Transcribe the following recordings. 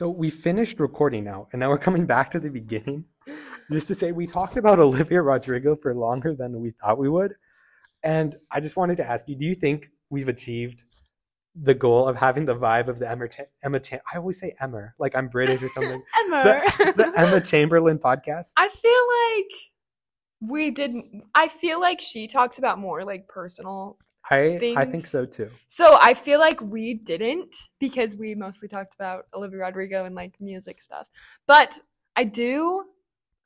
So we finished recording now, and now we're coming back to the beginning. Just to say, we talked about Olivia Rodrigo for longer than we thought we would. And I just wanted to ask you do you think we've achieved the goal of having the vibe of the Emma, Cha- Emma I always say Emma, like I'm British or something. Emma. the, the Emma Chamberlain podcast. I feel like we didn't. I feel like she talks about more like personal. I, I think so too. So I feel like we didn't because we mostly talked about Olivia Rodrigo and like music stuff. But I do.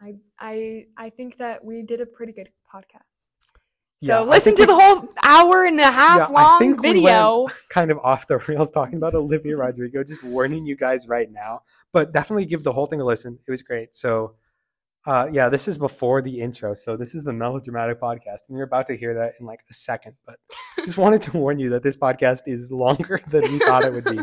I I I think that we did a pretty good podcast. So I listen to we- the whole hour and a half Yeah, long think we video. Kind of off the rails talking about Olivia Rodrigo, just warning you guys right now. But definitely give the whole thing a listen. It was great. So, uh, yeah, this is before the intro. So, this is the melodramatic podcast. And you're about to hear that in like a second. But just wanted to warn you that this podcast is longer than we thought it would be.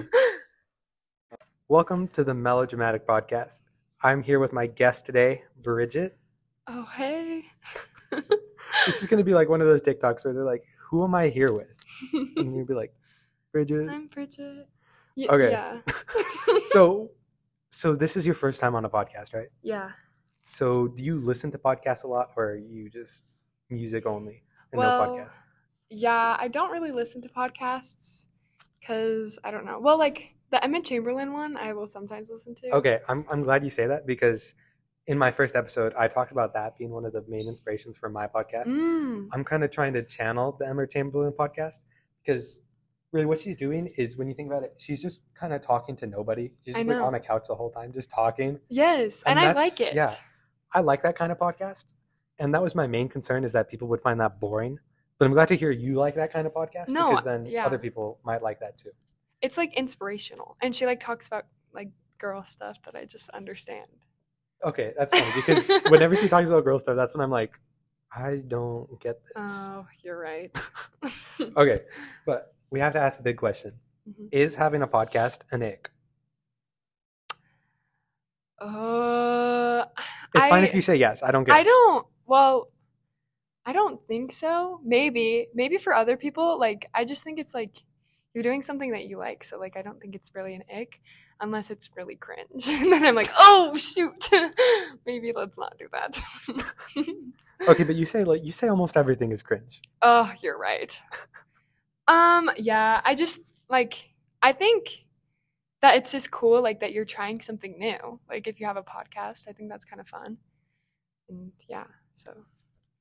Welcome to the melodramatic podcast. I'm here with my guest today, Bridget. oh hey. This is going to be like one of those TikToks where they're like, Who am I here with? And you'll be like, Bridget. I'm Bridget. Y- Okay. Yeah. so so this is your first time on a podcast right yeah. So do you listen to podcasts a lot or are you just music only and Well, no podcasts Yeah, I don't really listen to podcasts because I don't know. Well, like the Emma Chamberlain one, I will sometimes listen to. okay I'm, I'm glad you say that because in my first episode i talked about that being one of the main inspirations for my podcast Mm. i'm kind of trying to channel the emma chamberlain podcast because really what she's doing is when you think about it she's just kind of talking to nobody she's just like on a couch the whole time just talking Yes, And and, I like it. yeah. I like that kind of podcast. And that was my main concern is that people would find that boring. But I'm glad to hear you like that kind of podcast No, because then yeah. other people might like that too. It's like inspirational, and she like talks about like girl stuff that I just understand. Okay, that's funny because whenever she talks about girl stuff, that's when I'm like, I don't get this. Oh, you're right. okay, but we have to ask the big question: Mhm. Is having a podcast an ick? Uh, It's fine if you say yes. I don't care. I don't. Well, I don't think so. Maybe, maybe for other people, like I just think it's like you're doing something that you like. So like I don't think it's really an ick, unless it's really cringe. and then I'm like, oh shoot, maybe let's not do that. Okay, but you say like you say almost everything is cringe. oh, you're right. Um, yeah, I just like I think that it's just cool, like that you're trying something new. Like if you have a podcast, I think that's kind of fun. And yeah, so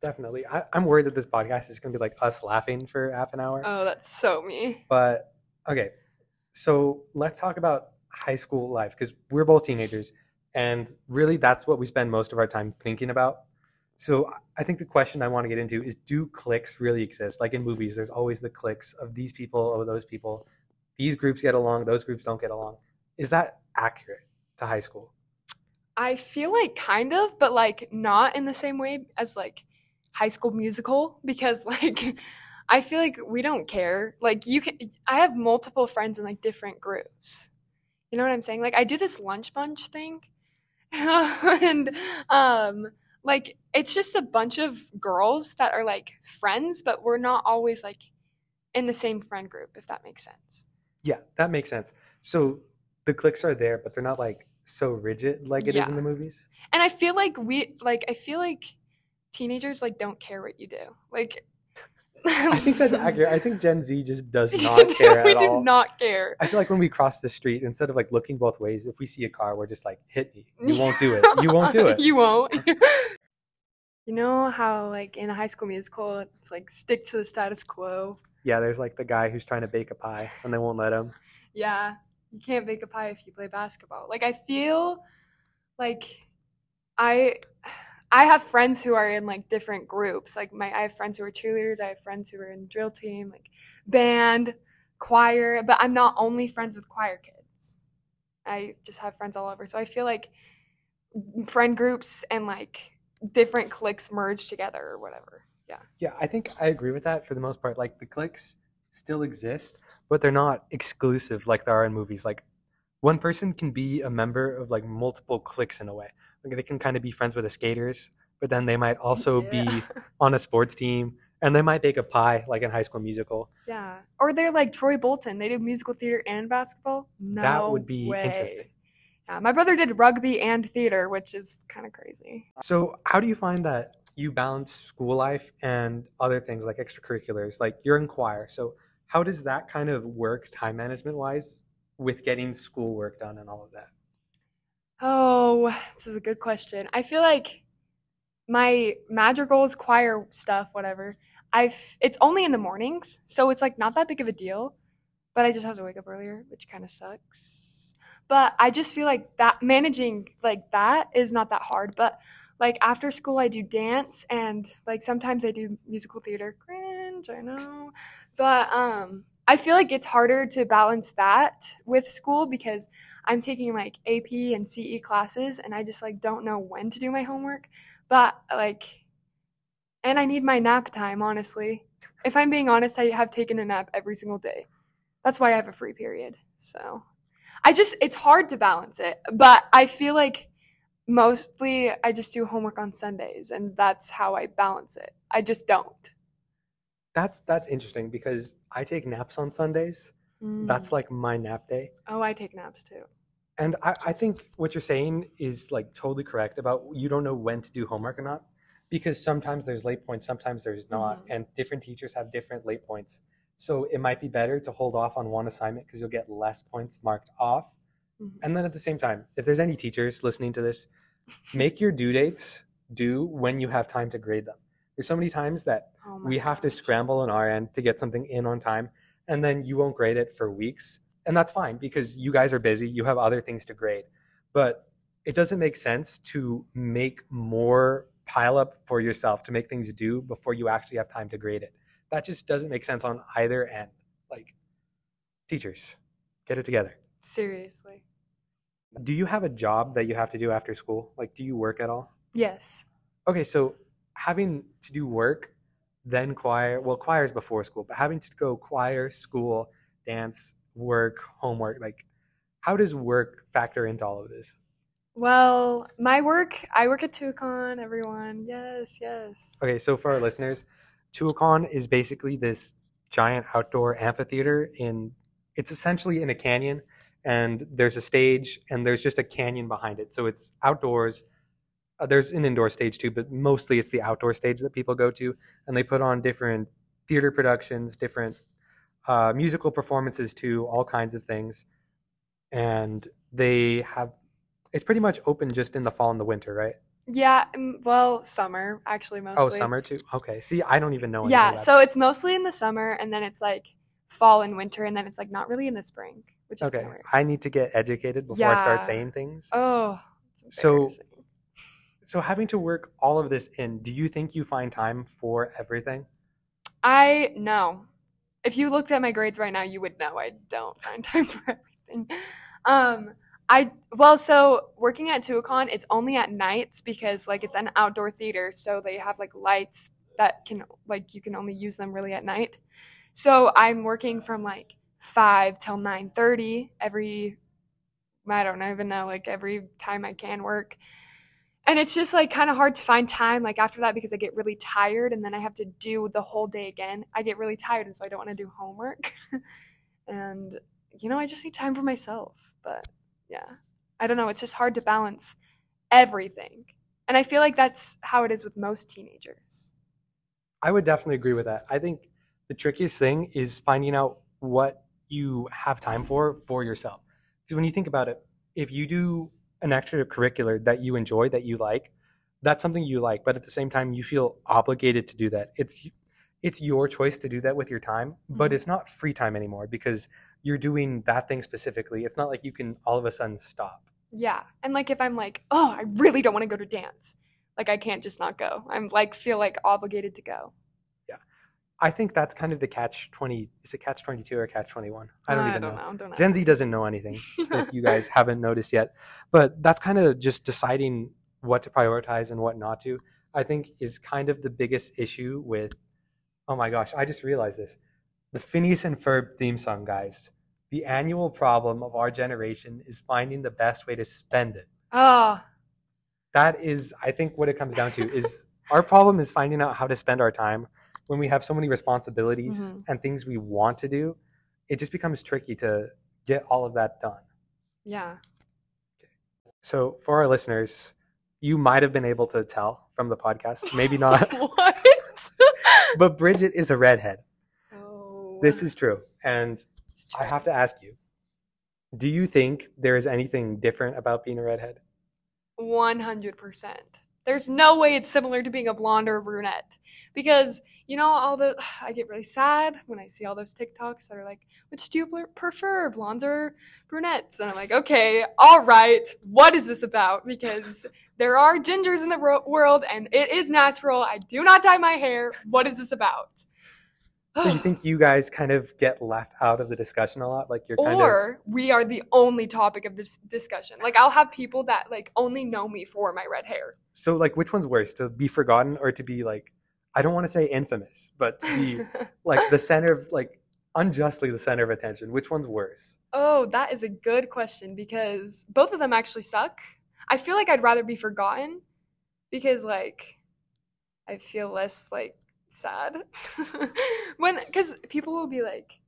Definitely. I, I'm worried that this podcast is going to be like us laughing for half an hour. oh, that's so me. But okay, so let's talk about high school life because we're both teenagers, and really that's what we spend most of our time thinking about. So I think the question I want to get into is: Do cliques really exist? Like in movies, there's always the cliques of these people or those people. These groups get along; those groups don't get along. Is that accurate to high school? I feel like kind of, but like not in the same way as like High School Musical because like I feel like we don't care. Like you can I have multiple friends in like different groups. You know what I'm saying? Like I do this lunch bunch thing. and um like it's just a bunch of girls that are like friends, but we're not always like in the same friend group if that makes sense. Yeah, that makes sense. So the cliques are there, but they're not like so rigid like it is in the movies. And I feel like we like I feel like teenagers like don't care what you do. Like I think that's accurate. I think Gen Z just does not care we at do not care. I feel like when we cross the street, instead of like looking both ways, if we see a car, we're just like, hit me. You won't do it. You won't do it. you won't. You know how like in a high school musical it's like stick to the status quo. Yeah, there's like the guy who's trying to bake a pie and they won't let him. Yeah. You can't bake a pie if you play basketball. Like I feel like I I have friends who are in like different groups. Like my I have friends who are cheerleaders, I have friends who are in drill team, like band, choir, but I'm not only friends with choir kids. I just have friends all over. So I feel like friend groups and like different cliques merge together or whatever. Yeah. Yeah, I think I agree with that for the most part. Like the cliques still exist, but they're not exclusive like there are in movies. Like one person can be a member of like multiple cliques in a way. Like they can kind of be friends with the skaters, but then they might also be on a sports team and they might bake a pie like in High School Musical. Yeah. Or they're like Troy Bolton. They do musical theater and basketball. No that would be way. interesting. Yeah, my brother did rugby and theater, which is kind of crazy. So, how do you find that you balance school life and other things like extracurriculars? Like you're in choir, so how does that kind of work time management wise with getting schoolwork done and all of that? Oh, this is a good question. I feel like my madrigals, choir stuff, whatever. I've it's only in the mornings, so it's like not that big of a deal. But I just have to wake up earlier, which kind of sucks. But I just feel like that managing like that is not that hard. But like after school, I do dance and like sometimes I do musical theater. Cringe, I know. But um, I feel like it's harder to balance that with school because I'm taking like AP and CE classes and I just like don't know when to do my homework. But like, and I need my nap time, honestly. If I'm being honest, I have taken a nap every single day. That's why I have a free period. So I just, it's hard to balance it. But I feel like mostly I just do homework on Sundays and that's how I balance it. I just don't. That's that's interesting because I take naps on Sundays. Mm. That's like my nap day. oh, I take naps too. And I, I think what you're saying is like totally correct about you don't know when to do homework or not. Because sometimes there's late points, sometimes there's not. Mhm. And different teachers have different late points. So it might be better to hold off on one assignment because you'll get less points marked off. Mhm. And then at the same time, if there's any teachers listening to this, make your due dates due when you have time to grade them. There's so many times that Oh we have to scramble on our end to get something in on time and then you won't grade it for weeks and that's fine because you guys are busy you have other things to grade but it doesn't make sense to make more pile up for yourself to make things due before you actually have time to grade it that just doesn't make sense on either end like teachers get it together Seriously. do you have a job that you have to do after school like do you work at all Yes. okay so having to do work then choir well choir is before school but having to go choir school dance work homework like how does work factor into all of this Well, my work, I work at Tuacahn, everyone. Yes, yes. okay so for our listeners Tuacahn is basically this giant outdoor amphitheater in it's essentially in a canyon and there's a stage and there's just a canyon behind it. So it's outdoors. Uh, there's an indoor stage too but mostly it's the outdoor stage that people go to and they put on different theater productions different uh, musical performances too all kinds of things. And they have it's pretty much open just in the fall and the winter right Yeah, well, summer actually mostly. oh summer too okay see i don't even know Yeah, so it's mostly in the summer and then it's like fall and winter and then it's like not really in the spring, which is Okay. I need to get educated before I start saying things. Oh, So- So, having to work all of this in, do you think you find time for everything? I know. If you looked at my grades right now, you would know I don't find time for everything. Um, I well, so working at Tuacahn, it's only at nights because like it's an outdoor theater, so they have like lights that can like you can only use them really at night. So I'm working from like five till nine thirty every. I don't even know like every time I can work. And it's just like kind of hard to find time like after that because I get really tired and then I have to do the whole day again. I get really tired and so I don't want to do homework. and you know, I just need time for myself. But yeah. I don't know, it's just hard to balance everything. And I feel like that's how it is with most teenagers. I would definitely agree with that. I think the trickiest thing is finding out what you have time for for yourself. Because when you think about it, if you do an extracurricular that you enjoy, that you like, that's something you like, but at the same time you feel obligated to do that. It's it's your choice to do that with your time, but Mhm. it's not free time anymore because you're doing that thing specifically. It's not like you can all of a sudden stop. Yeah. And like if I'm like, "Oh, I really don't want to go to dance." Like I can't just not go. I'm like feel like obligated to go. Yeah. I think that's kind of the catch twenty. Is it catch twenty two or catch twenty one? I don't even know. Don't Gen Z doesn't know anything if you guys haven't noticed yet. But that's kind of just deciding what to prioritize and what not to. I think is kind of the biggest issue with. Oh my gosh! I just realized this. The Phineas and Ferb theme song, guys. The annual problem of our generation is finding the best way to spend it. Oh, That is, I think, what it comes down to. Is our problem is finding out how to spend our time when we have so many responsibilities Mhm. and things we want to do. It just becomes tricky to get all of that done. yeah. So for our listeners, you might have been able to tell from the podcast, maybe not, what? but Bridget is a redhead. This is true. And I have to ask you, do you think there is anything different about being a redhead? 100%. There's no way it's similar to being a blonde or a brunette. Because, you know, all the, I get really sad when I see all those TikToks that are like, which do you prefer, blondes or brunettes? And I'm like, okay, all right, what is this about? Because there are gingers in the world and it is natural. I do not dye my hair. What is this about? So you think you guys kind of get left out of the discussion a lot? Like you're kind of or we are the only topic of this discussion. Like I'll have people that like only know me for my red hair. so like which one's worse, to be forgotten or to be like I don't want to say infamous, but to be like the center of like unjustly the center of attention. Which one's worse? Oh, that is a good question because both of them actually suck. I feel like I'd rather be forgotten because like I feel less like sad when because people will be like,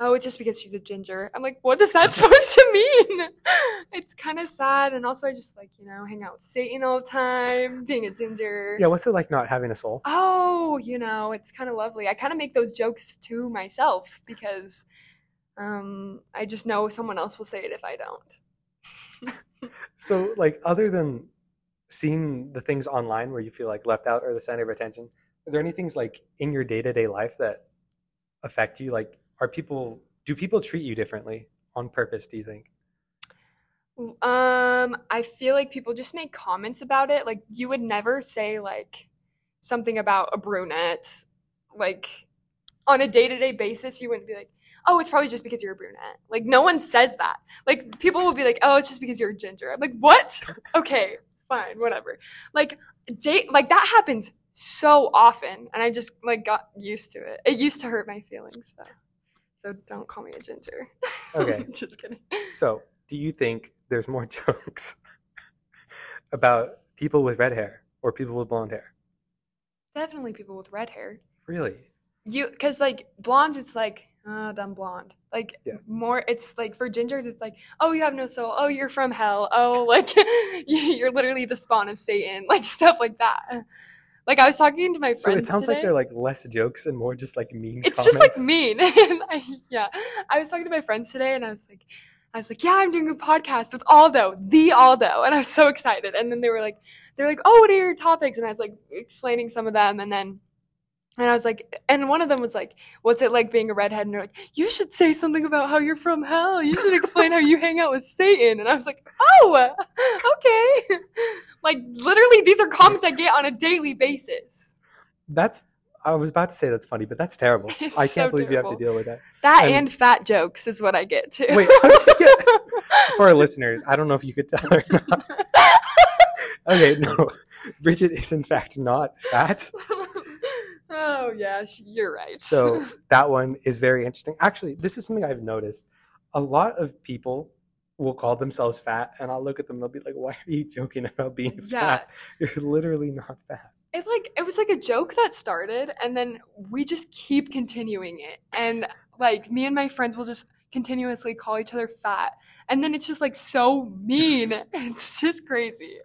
"Oh, it's just because she's a ginger." I'm like, "What is that supposed to mean?" it's kind of sad, and also I just like you know hang out with Satan all the time, being a ginger. Yeah, what's it like not having a soul? Oh, you know, it's kind of lovely. I kind of make those jokes to myself because um, I just know someone else will say it if I don't. So like other than seeing the things online where you feel like left out or the center of attention, are there any things like in your day-to-day life that affect you? Like are people do people treat you differently on purpose, do you think? Um, I feel like people just make comments about it. Like you would never say like something about a brunette like on a day-to-day basis you wouldn't be like, "Oh, it's probably just because you're a brunette." Like no one says that. Like people will be like, "Oh, it's just because you're a ginger." I'm like, "What?" okay, fine, whatever. Like date like that happens so often and I just like got used to it. It used to hurt my feelings though. So don't call me a ginger. Okay. just kidding. So, do you think there's more jokes about people with red hair or people with blonde hair? Definitely people with red hair. Really? You, cause like blondes, it's like, ah, oh, dumb blonde. Like Yeah. more, it's like for gingers, it's like, oh, you have no soul. Oh, you're from hell. Oh, like you're literally the spawn of Satan. Like stuff like that. Like I was talking to my friends. So it sounds like they're like less jokes and more just like mean It's just like mean. I, yeah, I was talking to my friends today, and I was like, I was like, yeah, I'm doing a podcast with Aldo, the Aldo, and I was so excited. And then they were like, they're like, oh, what are your topics? And I was like explaining some of them, and then. And I was like, and one of them was like, "What's it like being a redhead?" And they're like, "You should say something about how you're from hell. You should explain how you hang out with Satan." And I was like, "Oh, okay." like literally, these are comments I get on a daily basis. That's I was about to say that's funny, but that's terrible. It's I can't so believe you have to deal with that. That And- and, fat jokes is what I get too. Wait, how did you get for our listeners? I don't know if you could tell or not. Okay, no. Bridget is in fact not fat. Oh yes, you're right. So that one is very interesting. Actually, this is something I've noticed. A lot of people will call themselves fat, and I'll look at them and they'll be like, Why are you joking about being yeah, fat? You're literally not fat. it like it was like a joke that started, and then we just keep continuing it, and like me and my friends will just continuously call each other fat, and then it's just like so mean. It's just crazy.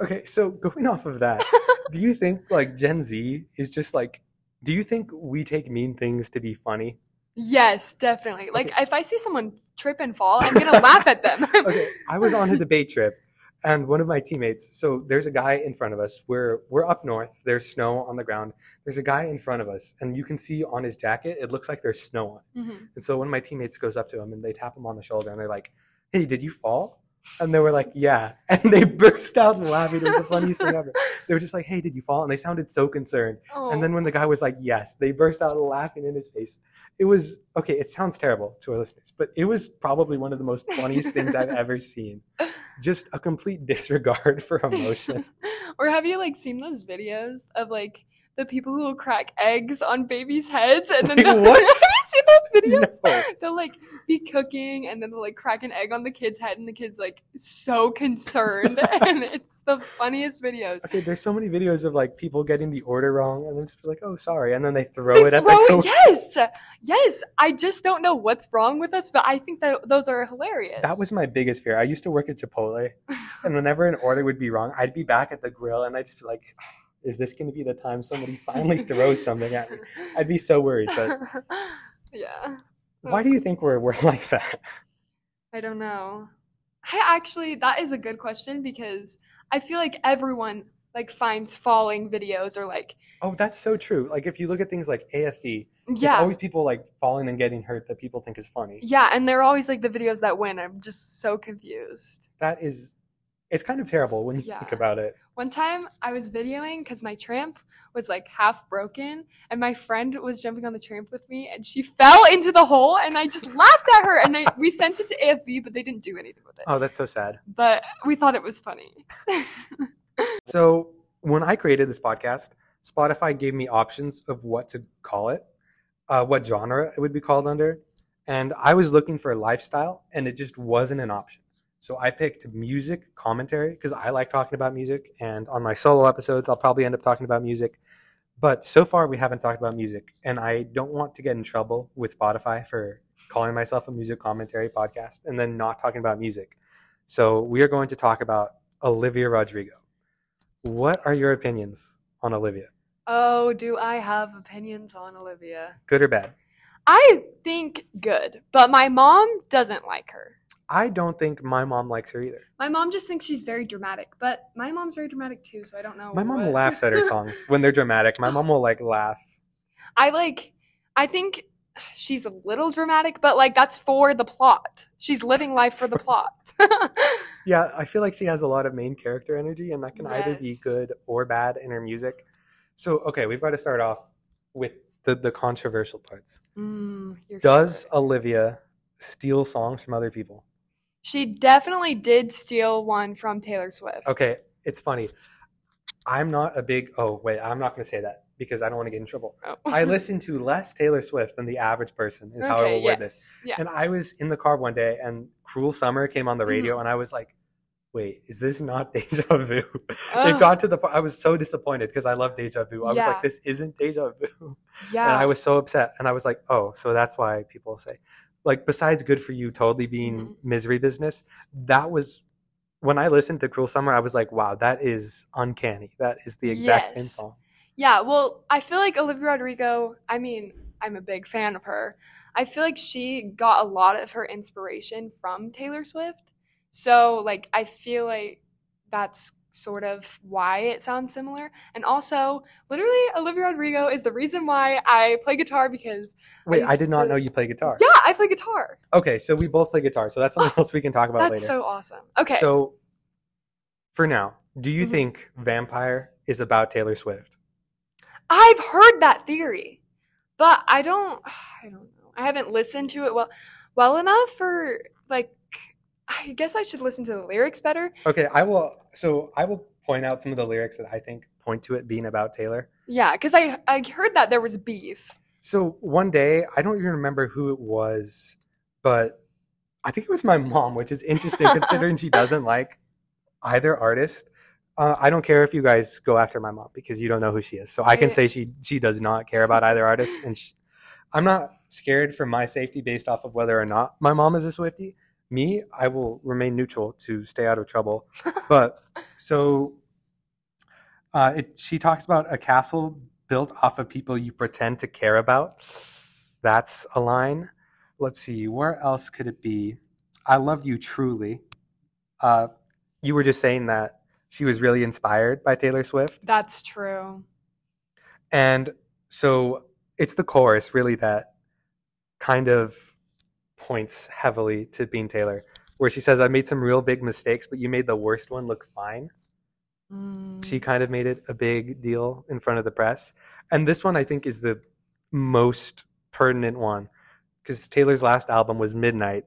Okay, so going off of that, do you think like Gen Z is just like do you think we take mean things to be funny? Yes, definitely. Like Okay. if I see someone trip and fall, I'm gonna laugh at them. okay, I was on a debate trip, and one of my teammates. So there's a guy in front of us. We're we're up north. There's snow on the ground. There's a guy in front of us, and you can see on his jacket it looks like there's snow on. Mhm. And so one of my teammates goes up to him and they tap him on the shoulder and they're like, "Hey, did you fall?" And they were like, "Yeah," and they burst out laughing. It was the funniest thing ever. They were just like, "Hey, did you fall?" And they sounded so concerned. And oh. then Oh. when the guy was like, "Yes," they burst out laughing in his face. It was okay. It sounds terrible to our listeners, but it was probably one of the most funniest things I've ever seen. Just a complete disregard for emotion. or have you like seen those videos of like the people who will crack eggs on babies' heads and then Wait, they'll- what? have you seen those videos? No. They'll like be cooking and then they'll like crack an egg on the kid's head and the kid's like so concerned and it's the funniest videos. Okay, there's so many videos of like people getting the order wrong and then just be like, oh, sorry, and then they throw They it at the it- yes, yes. I just don't know what's wrong with us, but I think that those are hilarious. That was my biggest fear. I used to work at Chipotle, and whenever an order would be wrong, I'd be back at the grill, and I'd just be like, "Is this going to be the time somebody finally throws something at me?" I'd be so worried. But yeah. why do you think we're we're like that? I don't know. I actually that is a good question because I feel like everyone like finds falling videos or like Oh, that's so true. Like if you look at things like it's yeah. always people like falling and getting hurt that people think is funny. yeah, and they're always like the videos that win. I'm just so confused. That is, it's kind of terrible when you Yeah. think about it. One time I was videoing because my tramp was like half broken, and my friend was jumping on the tramp with me, and she fell into the hole, and I just laughed at her, and I, we sent it to AFV, but they didn't do anything with it. Oh, that's so sad. But we thought it was funny. So when I created this podcast, Spotify gave me options of what to call it, uh, what genre it would be called under, and I was looking for a lifestyle, and it just wasn't an option. So I picked music commentary because I like talking about music, and on my solo episodes, I'll probably end up talking about music. But so far, we haven't talked about music, and I don't want to get in trouble with Spotify for calling myself a music commentary podcast and then not talking about music. So we are going to talk about Olivia Rodrigo. What are your opinions on Olivia? oh, do I have opinions on Olivia? Good or bad? I think good, but my mom doesn't like her. I don't think my mom likes her either. My mom just thinks she's very dramatic, but my mom's very dramatic too, so I don't know. My mom what- laughs at her songs when they're dramatic. My mom will like laugh. I like I think she's a little dramatic, but like that's for the plot. She's living life for the plot. Yeah, I feel like she has a lot of main character energy, and that can either be good or bad in her music. So, okay, we've got to start off with the, the controversial parts. Mm, Does sure. Olivia steal songs from other people? She definitely did steal one from Taylor Swift? Okay, it's funny. I'm not a big. Oh, wait, I'm not going to say that because I don't want to get in trouble. Oh. I listen to less Taylor Swift than the average person, is how I Okay, will word this. Yeah. And I was in the car one day and Cruel Summer came on the radio Mm-hmm. and I was like, wait, is this not Deja Vu? it got to the point, I was so disappointed because I love Deja Vu. I was like, this isn't Deja Vu. yeah. And I was so upset. And I was like, oh, so that's why people say, like, besides Good For You totally being Mhm. misery business, that was. When I listened to Cruel Summer, I was like, wow, that is uncanny. That is the exact same song. Yeah, well, I feel like Olivia Rodrigo, I mean, I'm a big fan of her. I feel like she got a lot of her inspiration from Taylor Swift. So, like, I feel like that's sort of why it sounds similar. And also, literally, Olivia Rodrigo is the reason why I play guitar because, Wait, I used did not to- know you play guitar. yeah, I play guitar. Okay, so we both play guitar. So that's something else we can talk about That's later. so awesome. Okay. So, for now, do you Mhm. think Vampire is about Taylor Swift? I've heard that theory, but I don't. I don't know. I haven't listened to it well, well enough for like. I guess I should listen to the lyrics better. Okay, I will. So I will point out some of the lyrics that I think point to it being about Taylor. Yeah, because I I heard that there was beef. So one day, I don't even remember who it was, but I think it was my mom, which is interesting considering she doesn't like either artist. Uh, I don't care if you guys go after my mom because you don't know who she is. So I can say she she does not care about either artist, and she, I'm not scared for my safety based off of whether or not my mom is a Swiftie. Me, I will remain neutral to stay out of trouble. But so, uh, it, she talks about a castle built off of people you pretend to care about. That's a line. Let's see, where else could it be? I love you truly. Uh, you were just saying that she was really inspired by Taylor Swift. That's true. And so it's the chorus really that kind of points heavily to being Taylor, where she says, I made some real big mistakes, but you made the worst one look fine. Mm, She kind of made it a big deal in front of the press. And this one, I think, is the most pertinent one because Taylor's last album was Midnight,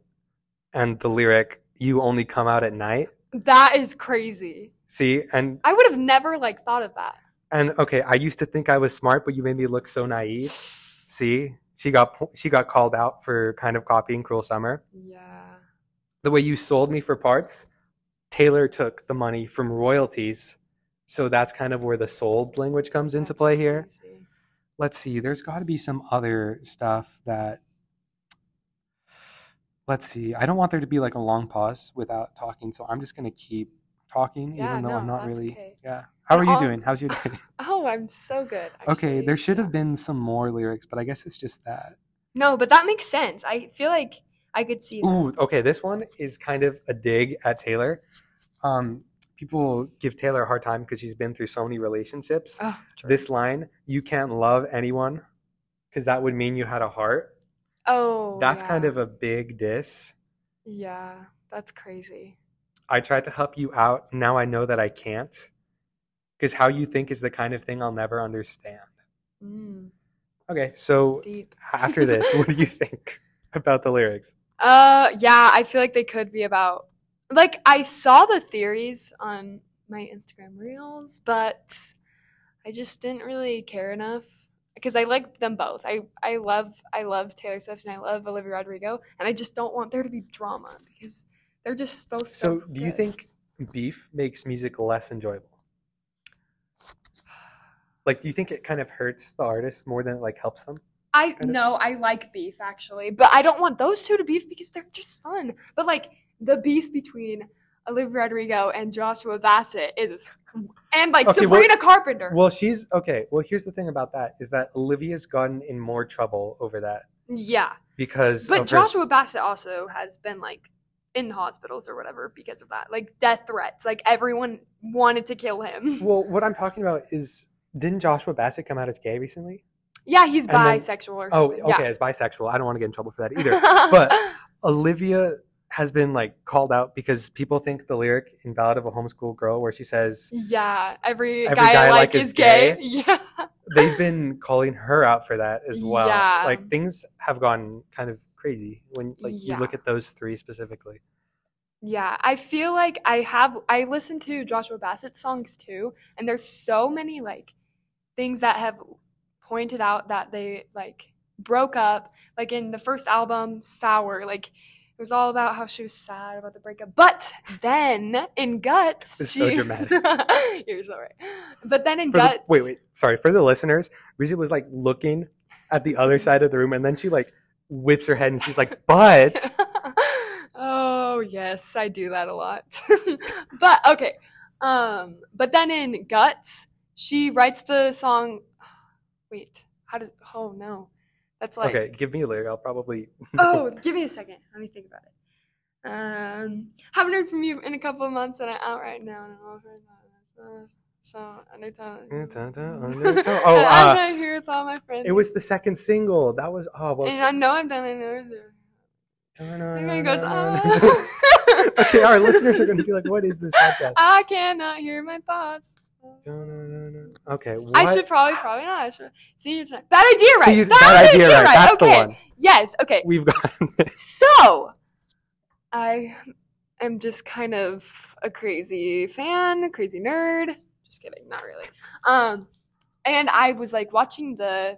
and the lyric, You only come out at night. that is crazy. See, and I would have never like thought of that. And okay, I used to think I was smart, but you made me look so naive. See, she got she got called out for kind of copying "Cruel Summer." Yeah. The way you sold me for parts, Taylor took the money from royalties, so that's kind of where the sold language comes into That's play here. crazy. let's see there's got to be some other stuff that let's see i don't want there to be like a long pause without talking so i'm just going to keep talking Yeah, even though i'm no, not that's really okay. yeah how are you doing how's your day Oh, I'm so good. okay there should have been some more lyrics but i guess it's just that No, but that makes sense. I feel like I could see that. ooh okay this one is kind of a dig at taylor um people give taylor a hard time because she's been through so many relationships Oh, this line you can't love anyone because that would mean you had a heart Oh, that's kind of a big diss Yeah, that's crazy. I tried to help you out. Now I know that I can't. Because how you think is the kind of thing I'll never understand. Mm, Okay, so deep. after this, what do you think about the lyrics? Uh, yeah, I feel like they could be about. Like, I saw the theories on my Instagram reels, but I just didn't really care enough because I like them both. I I love I love Taylor Swift and I love Olivia Rodrigo, and I just don't want there to be drama because they're just both so. So, do you think beef makes music less enjoyable? Like, do you think it kind of hurts the artists more than it like helps them? I no, I like beef actually, but I don't want those two to beef because they're just fun. But like the beef between Olivia Rodrigo and Joshua Bassett is, and like Okay, well- Sabrina Carpenter. Well, she's okay. Well, here's the thing about that is that Olivia's gotten in more trouble over that yeah, because but her- Joshua Bassett also has been like in hospitals or whatever because of that, like death threats. Like everyone wanted to kill him. Well, what I'm talking about is didn't Joshua Bassett come out as gay recently? yeah, he's and then- bisexual or Oh, okay, as bisexual. I don't want to get in trouble for that either. but Olivia has been like called out because people think the lyric in Ballad of a Homeschool Girl, where she says yeah, every, Every guy, guy I like is is gay. gay. Yeah. they've been calling her out for that as well. Yeah. Like things have gone kind of crazy when like you look at those three specifically. Yeah, I feel like I have I listen to Joshua Bassett songs too, and there's so many like things that have pointed out that they like broke up. Like in the first album, Sour, like it was all about how she was sad about the breakup. But then in Guts, It's she so dramatic. You're so right. But then in For the, Guts, wait, wait, sorry for the listeners. Bridget was like looking at the other side of the room, and then she like whips her head and she's like, "But." oh yes, I do that a lot. but okay. Um but then in Guts, she writes the song wait, how does oh no. That's like okay, give me a lyric. I'll probably. Oh, give me a second. Let me think about it. Um haven't heard from you in a couple of months and I'm out right now. and I'm all. So anytime. Oh, Oh, I'm uh, not here with all my friends. It was the second single. That was oh well. and I know I'm done. I know. And then it goes, okay, oh. our listeners are going to be like, "What is this podcast?" I cannot hear my thoughts. Okay, what? I should probably, probably not. I should see you tonight. Bad idea, right? You- bad, bad idea, right? That's the okay. one. Yes. Okay. We've got. So, I am just kind of a crazy fan, a crazy nerd. Just kidding, not really. Um, and I was like watching the,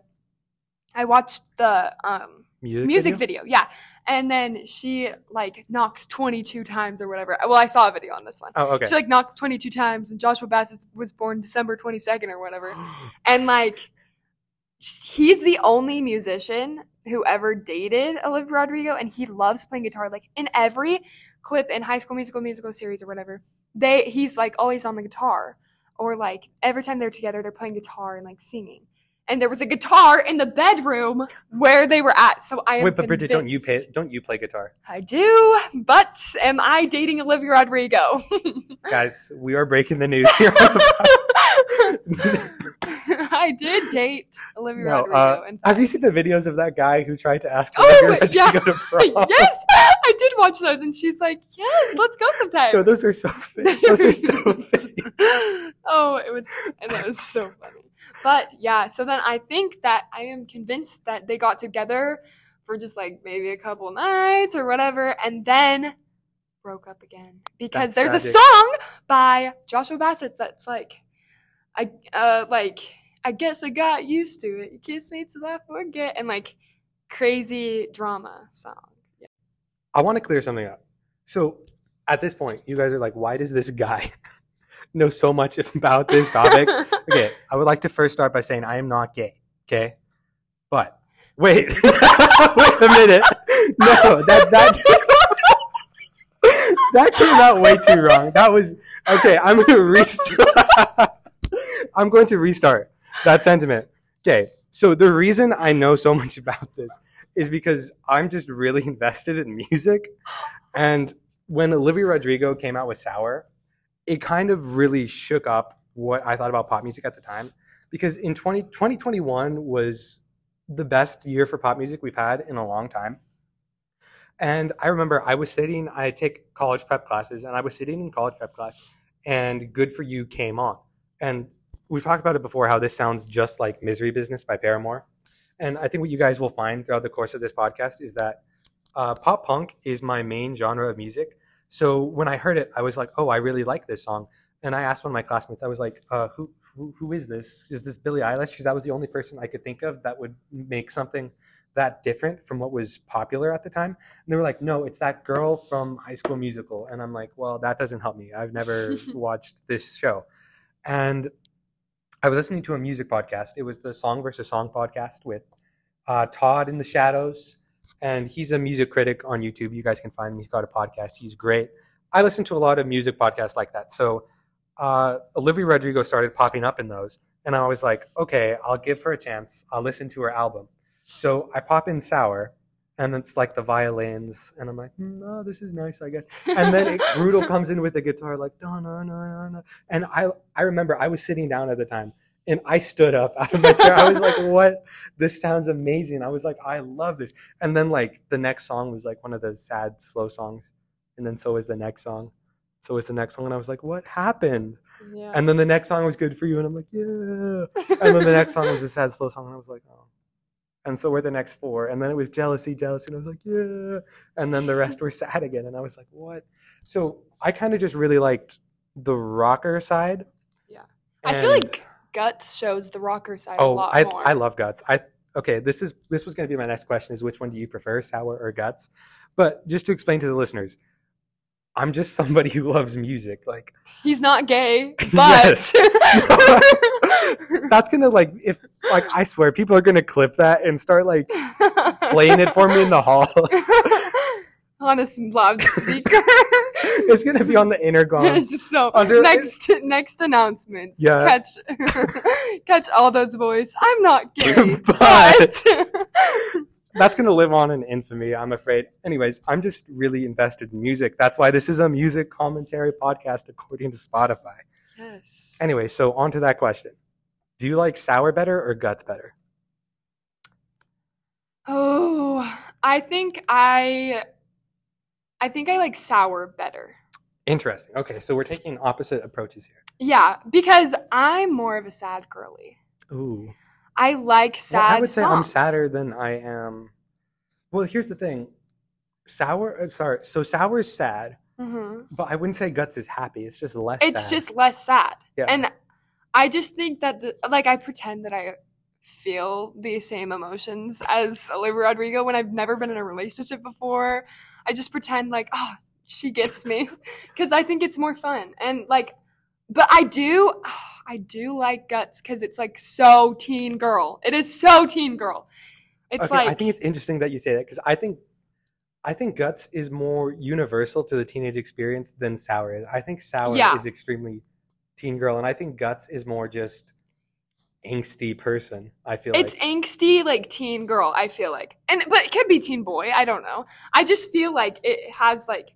I watched the um music, music video? video, yeah. And then she like knocks 22 times or whatever. Well, I saw a video on this one. Oh, okay. She like knocks 22 times, and Joshua Bassett was born December 22nd or whatever. And like, he's the only musician who ever dated Olivia Rodrigo, and he loves playing guitar. Like in every clip in High School Musical, musical series or whatever, they he's like always on the guitar, or like every time they're together, they're playing guitar and like singing. And there was a guitar in the bedroom where they were at. So I am Wait, but Bridget, don't you pay? Don't you play guitar, I do, but am I dating Olivia Rodrigo? guys? We are breaking the news here. I did date Olivia no, Rodrigo. uh, have you seen the videos of that guy who tried to ask Oh, Olivia yeah. Rodrigo to prom? yes, I did watch those, and she's like, "Yes, let's go sometime." No, those are so fake. Those are so fake. oh, it was, and it was so funny. But yeah, so then I think that I am convinced that they got together for just like maybe a couple nights or whatever, and then broke up again because That's there's a song by Joshua Bassett that's like, I uh like I guess I got used to it. You kiss me till I forget, and like crazy drama song. Yeah. I want to clear something up. So at this point, you guys are like, why does this guy know so much about this topic? okay, I would like to first start by saying I am not gay. Okay, but wait, wait a minute. No, that that that came out way too wrong. That was okay. I'm to restart. I'm going to restart that sentiment. Okay, so the reason I know so much about this is because I'm just really invested in music, and when Olivia Rodrigo came out with Sour, it kind of really shook up what I thought about pop music at the time. Because in 20, 2021 was the best year for pop music we've had in a long time. And I remember I was sitting, I take college prep classes, and I was sitting in college prep class, and Good For You came on. And we've talked about it before how this sounds just like Misery Business by Paramore. And I think what you guys will find throughout the course of this podcast is that uh, pop punk is my main genre of music. So when I heard it, I was like, oh, I really like this song. And I asked one of my classmates, I was like, uh, who, who, who is this? Is this Billie Eilish? Because that was the only person I could think of that would make something that different from what was popular at the time. And they were like, no, it's that girl from High School Musical. And I'm like, well, that doesn't help me. I've never watched this show. And I was listening to a music podcast. It was the Song versus Song podcast with uh, Todd in the Shadows and he's a music critic on YouTube. You guys can find him. He's got a podcast. He's great. I listen to a lot of music podcasts like that. So uh, Olivia Rodrigo started popping up in those, and I was like, okay, I'll give her a chance. I'll listen to her album. So I pop in Sour, and it's like the violins, and I'm like, mm, oh, this is nice, I guess. And then it, Brutal comes in with the guitar, like, da na na na and I I remember I was sitting down at the time and I stood up out of my chair. I was like, "What? This sounds amazing!" I was like, "I love this." And then like the next song was like one of the sad, slow songs, and then so was the next song. So was the next song, and I was like, "What happened?" Yeah. And then the next song was "Good for You," and I'm like, "Yeah." And then the next song was a sad, slow song, and I was like, "Oh." And so were the next four, and then it was "Jealousy, Jealousy," and I was like, "Yeah." And then the rest were sad again, and I was like, "What?" So I kind of just really liked the rocker side. Yeah. I feel like Guts shows the rocker side a Oh, lot I more. I love guts. I okay. This is this was going to be my next question: is which one do you prefer, sour or guts? But just to explain to the listeners, I'm just somebody who loves music. Like He's not gay, but that's gonna like if like I swear people are gonna clip that and start like playing it for me in the hall. on a loudspeaker. It's gonna be on the intercom. so Under- next next announcements. Yeah. Catch catch all those boys. I'm not gay, But- but That's gonna live on in infamy, I'm afraid. Anyways, I'm just really invested in music. That's why this is a music commentary podcast according to Spotify. yes. Anyway, so on to that question. Do you like sour better or guts better? Oh, I think I I think I like sour better. Interesting. Okay, so we're taking opposite approaches here. Yeah, because I'm more of a sad girly. Ooh. I like sad Well, I would say I'm sadder than I am. Well, here's the thing. Sour, uh, sorry. So sour is sad, Mhm. but I wouldn't say guts is happy. It's just less It's sad. just less sad. Yeah. And I just think that the, like I pretend that I feel the same emotions as Olivia Rodrigo when I've never been in a relationship before. I just pretend like, oh, she gets me because I think it's more fun. And like, but I do, I do like Guts because it's like so teen girl. It is so teen girl. It's okay, like, I think it's interesting that you say that because I think I think guts is more universal to the teenage experience than sour is. I think sour Yeah. is extremely teen girl, and I think guts is more just angsty person. I feel it's like angsty like teen girl i feel like and but it could be teen boy i don't know i just feel like it has like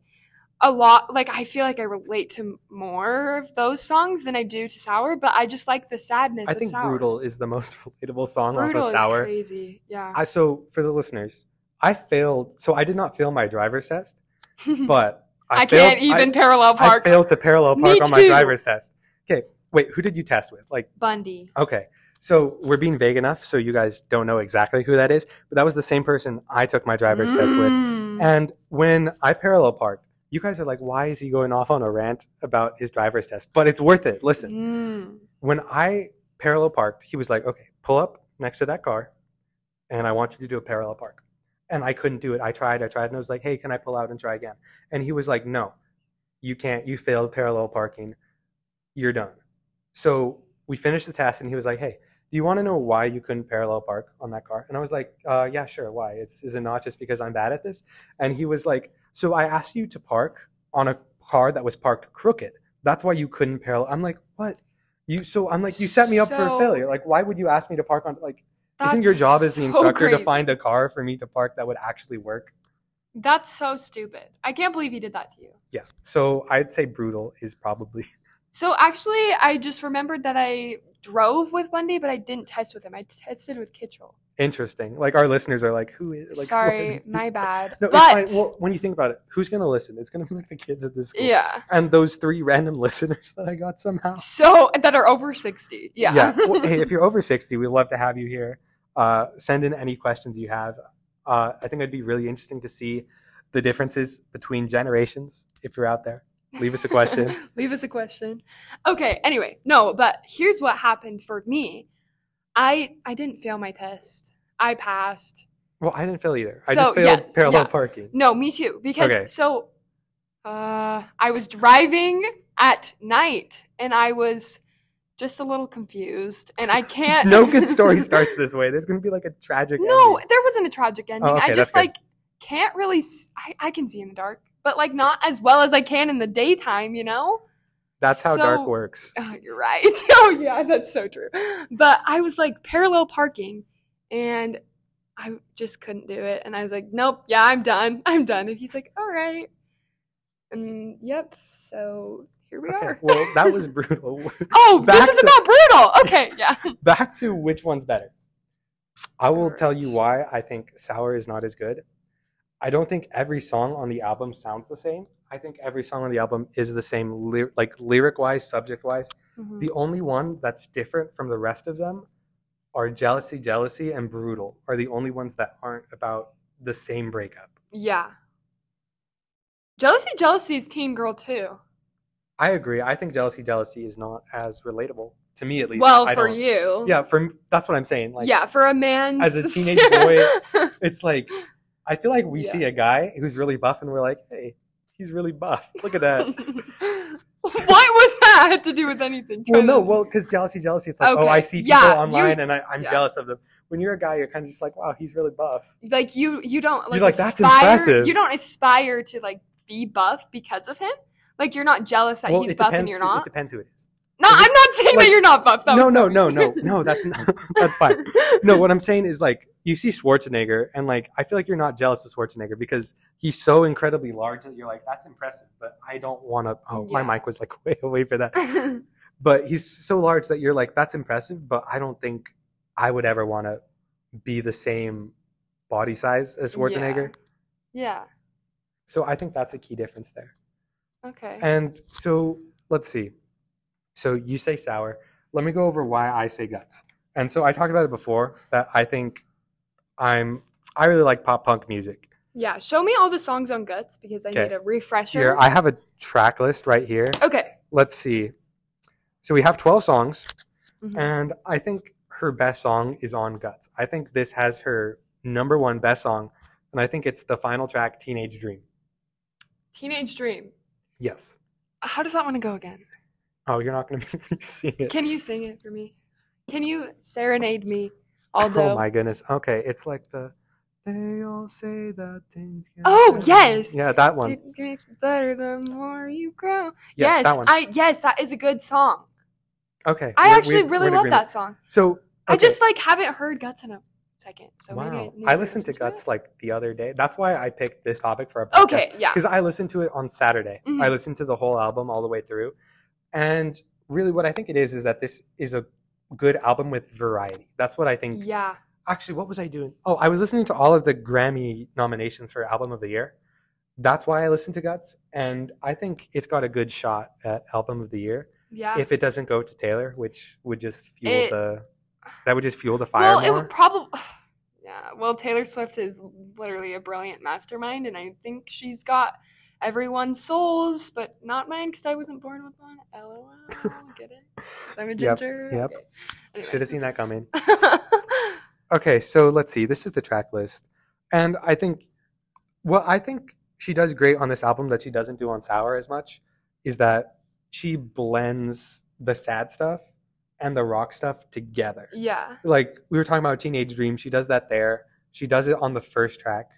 a lot like i feel like i relate to more of those songs than i do to sour but i just like the sadness I of think sour. brutal is the most relatable song brutal off of sour. crazy yeah I so for the listeners, I failed. So I did not fail my driver's test, but I, i, failed, can't even parallel I, I park failed to parallel Me park on my too. driver's test. Okay, wait. Who did you test with? Like bundy Okay. So we're being vague enough so you guys don't know exactly who that is, but that was the same person I took my driver's test with. Mm. And when I parallel parked, you guys are like, why is he going off on a rant about his driver's test? But it's worth it. Listen, Mm. when I parallel parked, he was like, "Okay, pull up next to that car, and I want you to do a parallel park." And I couldn't do it. I tried, I tried, and I was like, "Hey, can I pull out and try again?" And he was like, "No, you can't. You failed parallel parking. You're done." So we finished the test, and he was like, "Hey, do you want to know why you couldn't parallel park on that car?" And I was like, uh, "Yeah, sure. Why? It's is it not just because I'm bad at this?" And he was like, "So I asked you to park on a car that was parked crooked. That's why you couldn't parallel." I'm like, "What?" You so I'm like, "You set me up for a failure. Like, why would you ask me to park on like?" Isn't your job as the so instructor to find a car for me to park that would actually work? That's so stupid. I can't believe he did that to you. Yeah. So I'd say brutal is probably So actually, I just remembered that I drove with Wendy, but I didn't test with him. I tested with Kitchell. interesting. Like our listeners are like, who is like? Sorry, these my bad. No, but it's fine. Well, when you think about it, who's gonna listen? It's gonna be like the kids at this school. yeah. And those three random listeners that I got somehow. So that are over sixty. Yeah. Yeah. Well, hey, if you're over 60, we'd love to have you here. Uh, send in any questions you have. Uh, I think it'd be really interesting to see the differences between generations if you're out there. Leave us a question. Leave us a question. Okay, anyway, no, but here's what happened for me. I I didn't fail my test. I passed. Well, I didn't fail either. I So, just failed yeah, parallel yeah. parking. No, me too. Because Okay. so uh I was driving at night and I was just a little confused and I can't No good story starts this way. There's going to be like a tragic No, ending. there wasn't a tragic ending. Oh, okay, I just good. like can't really I, I can see in the dark, but like not as well as I can in the daytime, you know? That's how dark works. Oh, you're right. Oh, yeah, that's so true. But I was like parallel parking and I just couldn't do it. And I was like, nope, yeah, I'm done. I'm done. And he's like, all right. And yep, so here we Okay, are. well, that was brutal. oh, back this is to- about brutal. Okay, yeah. Back to which one's better. I will tell you why I think Sour is not as good. I don't think every song on the album sounds the same. I think every song on the album is the same, ly- like lyric wise, subject wise. Mhm. The only one that's different from the rest of them are Jealousy, Jealousy, and Brutal, are the only ones that aren't about the same breakup. Yeah. Jealousy, jealousy is teen girl too. I agree. I think Jealousy, Jealousy is not as relatable to me, at least. Well, I for don't- you. Yeah, for that's what I'm saying. Like, yeah, for a man. as a teenage boy, it's like I feel like we Yeah. see a guy who's really buff, and we're like, hey, he's really buff. Look at that. what was that had to do with anything? well, no, well, because jealousy, jealousy. It's like, oh, I see people yeah, you- online, and I, I'm yeah. jealous of them. When you're a guy, you're kind of just like, wow, he's really buff. like you you don't like, like, "That's aspire, impressive." You don't aspire to like be buff because of him. Like you're not jealous that well, he's buff depends. and you're not. It depends who it is. No, I'm not saying like- that you're not buff. That no, no, no, no, no. That's not, that's fine. No, what I'm saying is like you see Schwarzenegger, and like I feel like you're not jealous of Schwarzenegger because he's so incredibly large that you're like, that's impressive. But I don't want to. Oh, my mic was like way away for that. But he's so large that you're like, that's impressive. But I don't think I would ever want to be the same body size as Schwarzenegger. yeah. So I think that's a key difference there. Okay. And so let's see. So you say sour. Let me go over why I say guts. And so I talked about it before that I think I'm I really like pop punk music. yeah. Show me all the songs on Guts because I Okay. need a refresher. Here I have a track list right here. okay. Let's see. So we have 12 songs Mhm. and I think her best song is on Guts. I think this has her number one best song and I think it's the final track Teenage Dream. Teenage Dream. Yes. How does that want to go again? Oh, you're not going to make me sing it. Can you sing it for me? Can you serenade me? Although Oh my goodness. Okay, it's like the they all say that things get Oh, better." yes! Yeah, that one. It gets better the more you grow. Yeah, yes, that one. I yes, that is a good song. Okay. I we're- actually we're- really we're love that song. So I just like haven't heard Guts in a second. So maybe wow. need I listened to Guts it. like the other day. That's why I picked this topic for our podcast. Okay, yeah. Because I listened to it on Saturday. Mhm. I listened to the whole album all the way through. And really what I think it is is that this is a good album with variety. That's what I think Yeah. actually what was i doing oh i was listening to all of the grammy nominations for album of the year that's why i listened to guts and i think it's got a good shot at album of the year Yeah. if it doesn't go to taylor which would just fuel It- the that would just fuel the fire well, it would probably Yeah, well Taylor Swift is literally a brilliant mastermind and I think she's got everyone's souls, but not mine because I wasn't born with one. LOL. Get it? I'm a Yep, ginger. yep. Okay. Should have seen that coming. Okay, so let's see. This is the track list. And I think well, I think she does great on this album that she doesn't do on Sour as much is that she blends the sad stuff and the rock stuff together. yeah. Like we were talking about Teenage Dream, she does that there. She does it on the first track,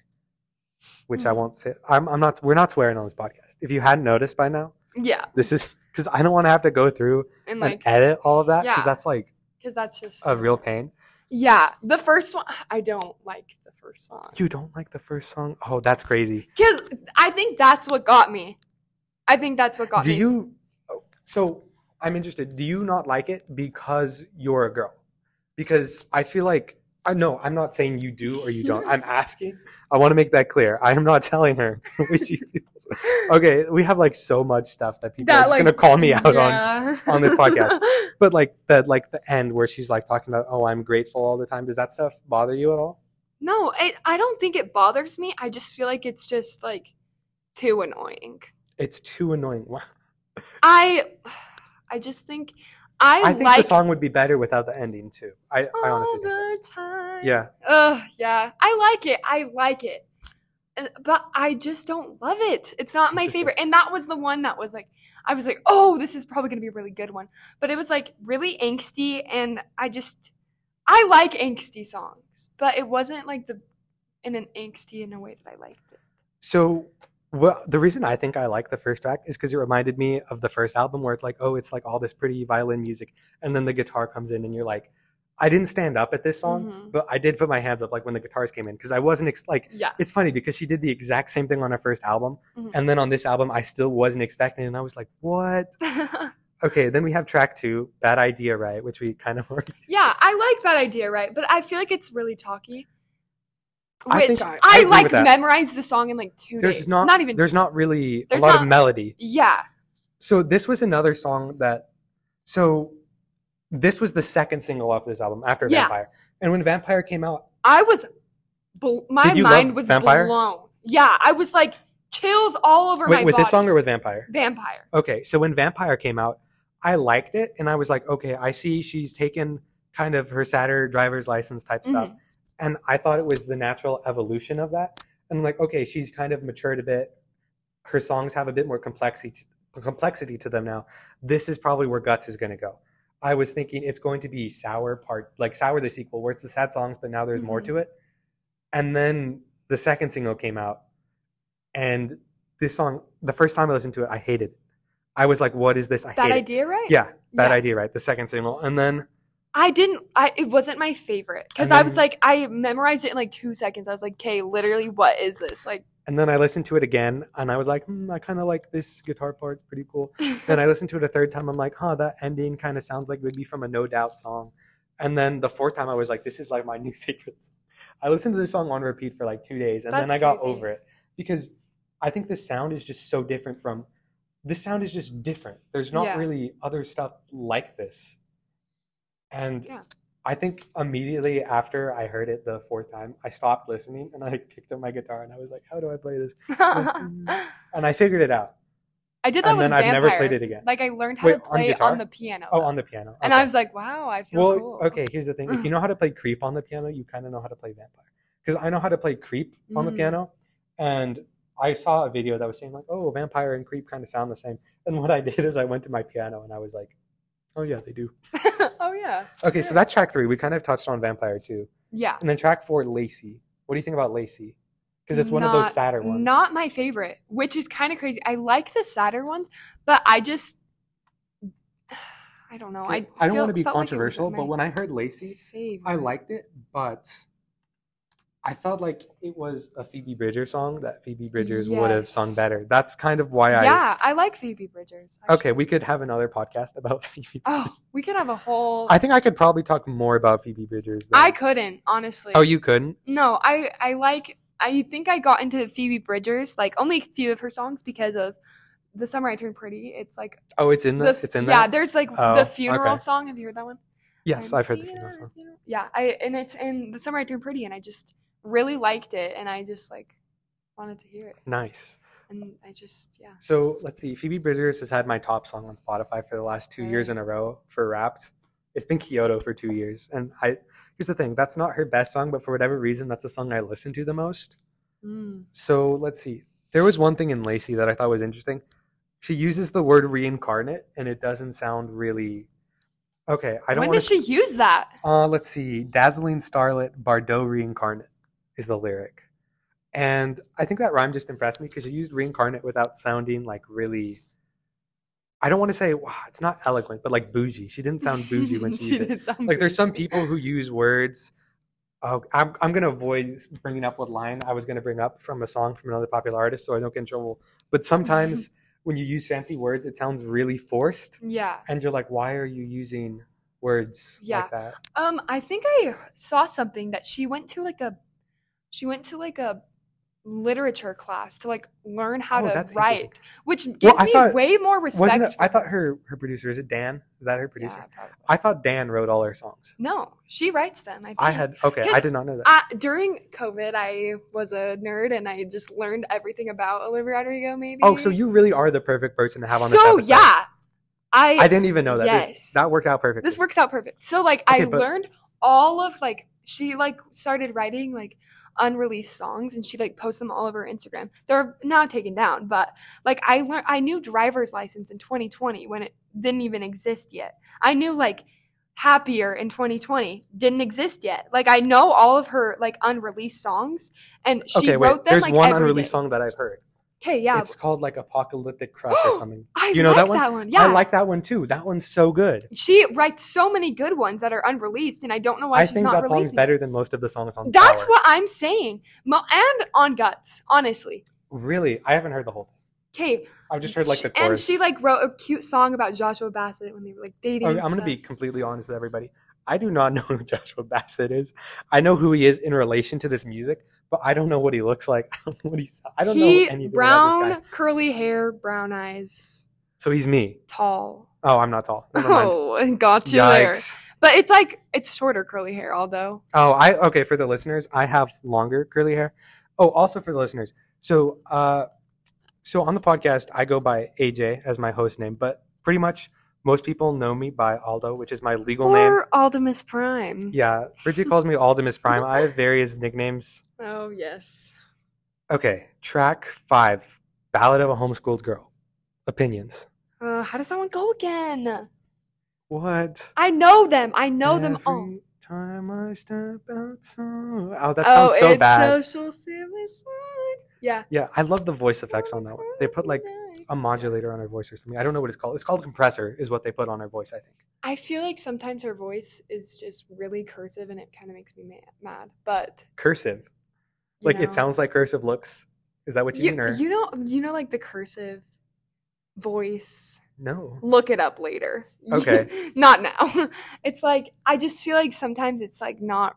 which I Mhm. won't say. I'm, I'm not. We're not swearing on this podcast. If you hadn't noticed by now, Yeah. this is because I don't want to have to go through And and edit all of that because Yeah. that's like because that's just a real pain. Yeah, the first one. I don't like the first song. You don't like the first song? Oh, that's crazy. Cause I think that's what got me. I think that's what got Do me. you? oh, So I'm interested. Do you not like it because you're a girl? Because I feel like I know I'm not saying you do or you don't. I'm asking. I want to make that clear. I am not telling her what she feels. Okay, we have like so much stuff that people are That, just like, gonna call me out on. Yeah. on this podcast. But like that, like the end where she's like talking about, oh, I'm grateful all the time. Does that stuff bother you at all? no, it, I don't think it bothers me. I just feel like it's just like too annoying. It's too annoying. I, I just think I, I think like the song would be better without the ending too. I, I all honestly think. that. the time. Yeah. Ugh, yeah. I like it. I like it. Uh, But I just don't love it. It's not my favorite. And that was the one that was like, I was like, oh, this is probably going to be a really good one. But it was like really angsty. And I just, I like angsty songs. But it wasn't like the, in an angsty in a way that I liked it. So, well, the reason I think I like the first track is because it reminded me of the first album where it's like, oh, it's like all this pretty violin music, and then the guitar comes in, and you're like, I didn't stand up at this song, Mhm. but I did put my hands up like when the guitars came in because I wasn't ex- like. Yeah. It's funny because she did the exact same thing on her first album, Mhm. and then on this album, I still wasn't expecting, it, and I was like, what? Okay, then we have track two, Bad Idea, right? Which we kind of already. yeah, I like that idea, right? But I feel like it's really talky. I Which I- I, I like memorized the song in like two There's days. not, not even there's not really There's a lot not- of melody. Yeah. So this was another song that, so this was the second single off this album after Yeah. Vampire, and when Vampire came out, I was, my mind was Vampire? blown. Yeah, I was like chills all over wait, my with body. this song or with Vampire? Vampire. Okay, so when Vampire came out, I liked it, and I was like, okay, I see she's taken kind of her sadder driver's license type stuff, Mhm. And I thought it was the natural evolution of that. And I'm like, okay, she's kind of matured a bit. Her songs have a bit more complexity complexity to them now. This is probably where Guts is going to go. I was thinking it's going to be Sour part like Sour the sequel where it's the sad songs but now there's more Mhm. to it. And then the second single came out and this song the first time I listened to it I hated it. I was like what is this? I Bad hate it. idea, right? Yeah, bad Yeah. idea, right? The second single. And then I didn't. I it wasn't my favorite because I was like I memorized it in like two seconds. I was like, okay, literally, what is this? Like, and then I listened to it again and I was like, hmm, I kind of like this guitar part. It's pretty cool. then I listened to it a third time. I'm like, huh, that ending kind of sounds like it would be from a No Doubt song. And then the fourth time, I was like, this is like my new favorite. song. I listened to this song on repeat for like two days, and then That's I got crazy. over it because I think the sound is just so different from. This sound is just different. There's not Yeah. really other stuff like this, and Yeah. I think immediately after I heard it the fourth time, I stopped listening and I picked up my guitar and I was like, how do I play this? And I figured it out. I did that and with then I've never played it again. Like I learned how Wait, to play guitar? on the piano. Oh, on the piano. and I was like, wow, I feel well, cool. okay. Here's the thing: if you know how to play Creep on the piano, you kind of know how to play Vampire. Because I know how to play Creep on the Mm. piano, and I saw a video that was saying like, "Oh, Vampire and Creep kind of sound the same." And what I did is I went to my piano and I was like, "Oh yeah, they do." oh yeah. Okay, so that's track three. We kind of touched on Vampire too, Yeah. and then track four, Lacey. What do you think about Lacey? Because it's one of those sadder ones. Not my favorite, which is kind of crazy. I like the sadder ones, but I just I don't know. I I don't want to be felt like controversial, but when I heard Lacey, favorite. I liked it, but I felt like it was a Phoebe Bridgers song that Phoebe Bridgers would have sung better. That's kind of why I. Yeah, I like Phoebe Bridgers. Okay, we could have another podcast about Phoebe. Oh, we could have a whole. I think I could probably talk more about Phoebe Bridgers. Than... I couldn't honestly. Oh, you couldn't? No, I I like. I think I got into Phoebe Bridgers like only a few of her songs because of the summer I turned pretty. It's like Oh, it's in the. the it's in yeah. there. There's like Oh, the funeral okay. song. Have you heard that one? Yes, I'm I've heard the funeral song. funeral. Yeah, I and it's in the summer I turned pretty, and I just really liked it, and I just like wanted to hear it. Nice. and I just yeah. So let's see. Phoebe Bridgers has had my top song on Spotify for the last two years in a row for Wrapped. It's been Kyoto for two years, and I here's the thing. That's not her best song, but for whatever reason, that's the song I listen to the most. Mm. So let's see. There was one thing in Lacey that I thought was interesting. She uses the word reincarnate, and it doesn't sound really okay. I don't when does she use that? Uh, let's see. Dazzling Starlet, Bardot Reincarnate is the lyric. And I think that rhyme just impressed me because she used reincarnate without sounding like really. I don't want to say, wow, it's not eloquent, but like bougie. She didn't sound bougie when she, used it. Like there's some people who use words. Oh, I'm, I'm going to avoid bringing up what line I was going to bring up from a song from another popular artist so I don't get in trouble. But sometimes when you use fancy words, it sounds really forced. Yeah. And you're like, why are you using words Yeah. like that? Um, I think I saw something that she went to like a, she went to like a literature class to like learn how Oh, to write, which gives I me thought- way more respect. It? I thought her her producer is it Dan? Is that her producer? Yeah. I thought Dan wrote all her songs. No, she writes them. I, think. I had okay. I did not know that. Uh, during COVID, I was a nerd and I just learned everything about Olivia Rodrigo. Maybe. oh, so you really are the perfect person to have on this So episode. yeah, I I didn't even know that. This- Yes. that worked out perfect. this works out perfect. So like Okay, I but- learned all of like she like started writing like unreleased songs and she like posts them all over Instagram. They're now taken down, but like I learned I knew driver's license in 2020 when it didn't even exist yet. I knew like happier in 2020 didn't exist yet. Like I know all of her like unreleased songs and she okay, wrote wait. them There's like one unreleased day. song that I've heard. Okay, yeah. It's called like Apocalyptic Crush or something. I you know that like one? Yeah. I like that one too. That one's so good. she writes so many good ones that are unreleased and I don't know why I she's think not that song's releasing better than most of the songs on. That's Sour. what I'm saying. Mo- and on guts, honestly. Really, I haven't heard the whole thing. Okay. I've just heard like the and chorus. she like wrote a cute song about Joshua Bassett when they were like dating. Okay, and I'm going to be completely honest with everybody. I do not know who Joshua Bassett is. I know who he is in relation to this music, but I don't know what he looks like. I don't know what he's. I don't he know anything about this brown, guy. curly hair, brown eyes, So he's me. tall. Oh, I'm not tall. Never mind. Oh, got you there. But it's like it's shorter curly hair, although. Oh, I okay for the listeners. I have longer curly hair. Oh, also for the listeners. So, uh, so on the podcast, I go by AJ as my host name, but pretty much most people know me by Aldo, which is my legal name. Or Aldemus Prime. Yeah, Bridget calls me Aldemus Prime. I have various nicknames. Oh yes. Okay, track five, Ballad of a Homeschooled Girl. Opinions. Uh, how does that one go again? What? I know them. I know them all. Time I step outside. Oh, that oh, sounds so it's bad. social suicide. Yeah. Yeah, I love the voice effects oh, on that one. They put like a modulator on her voice or something. I don't know what it's called. It's called compressor, is what they put on her voice. I think. I feel like sometimes her voice is just really cursive and it kind of makes me ma- mad. But Cursive, like know, it sounds like cursive looks. Is that what you, You, mean? Or you know, you know, like the cursive voice. no? Look it up later. Okay. not now. It's like I just feel like sometimes it's like not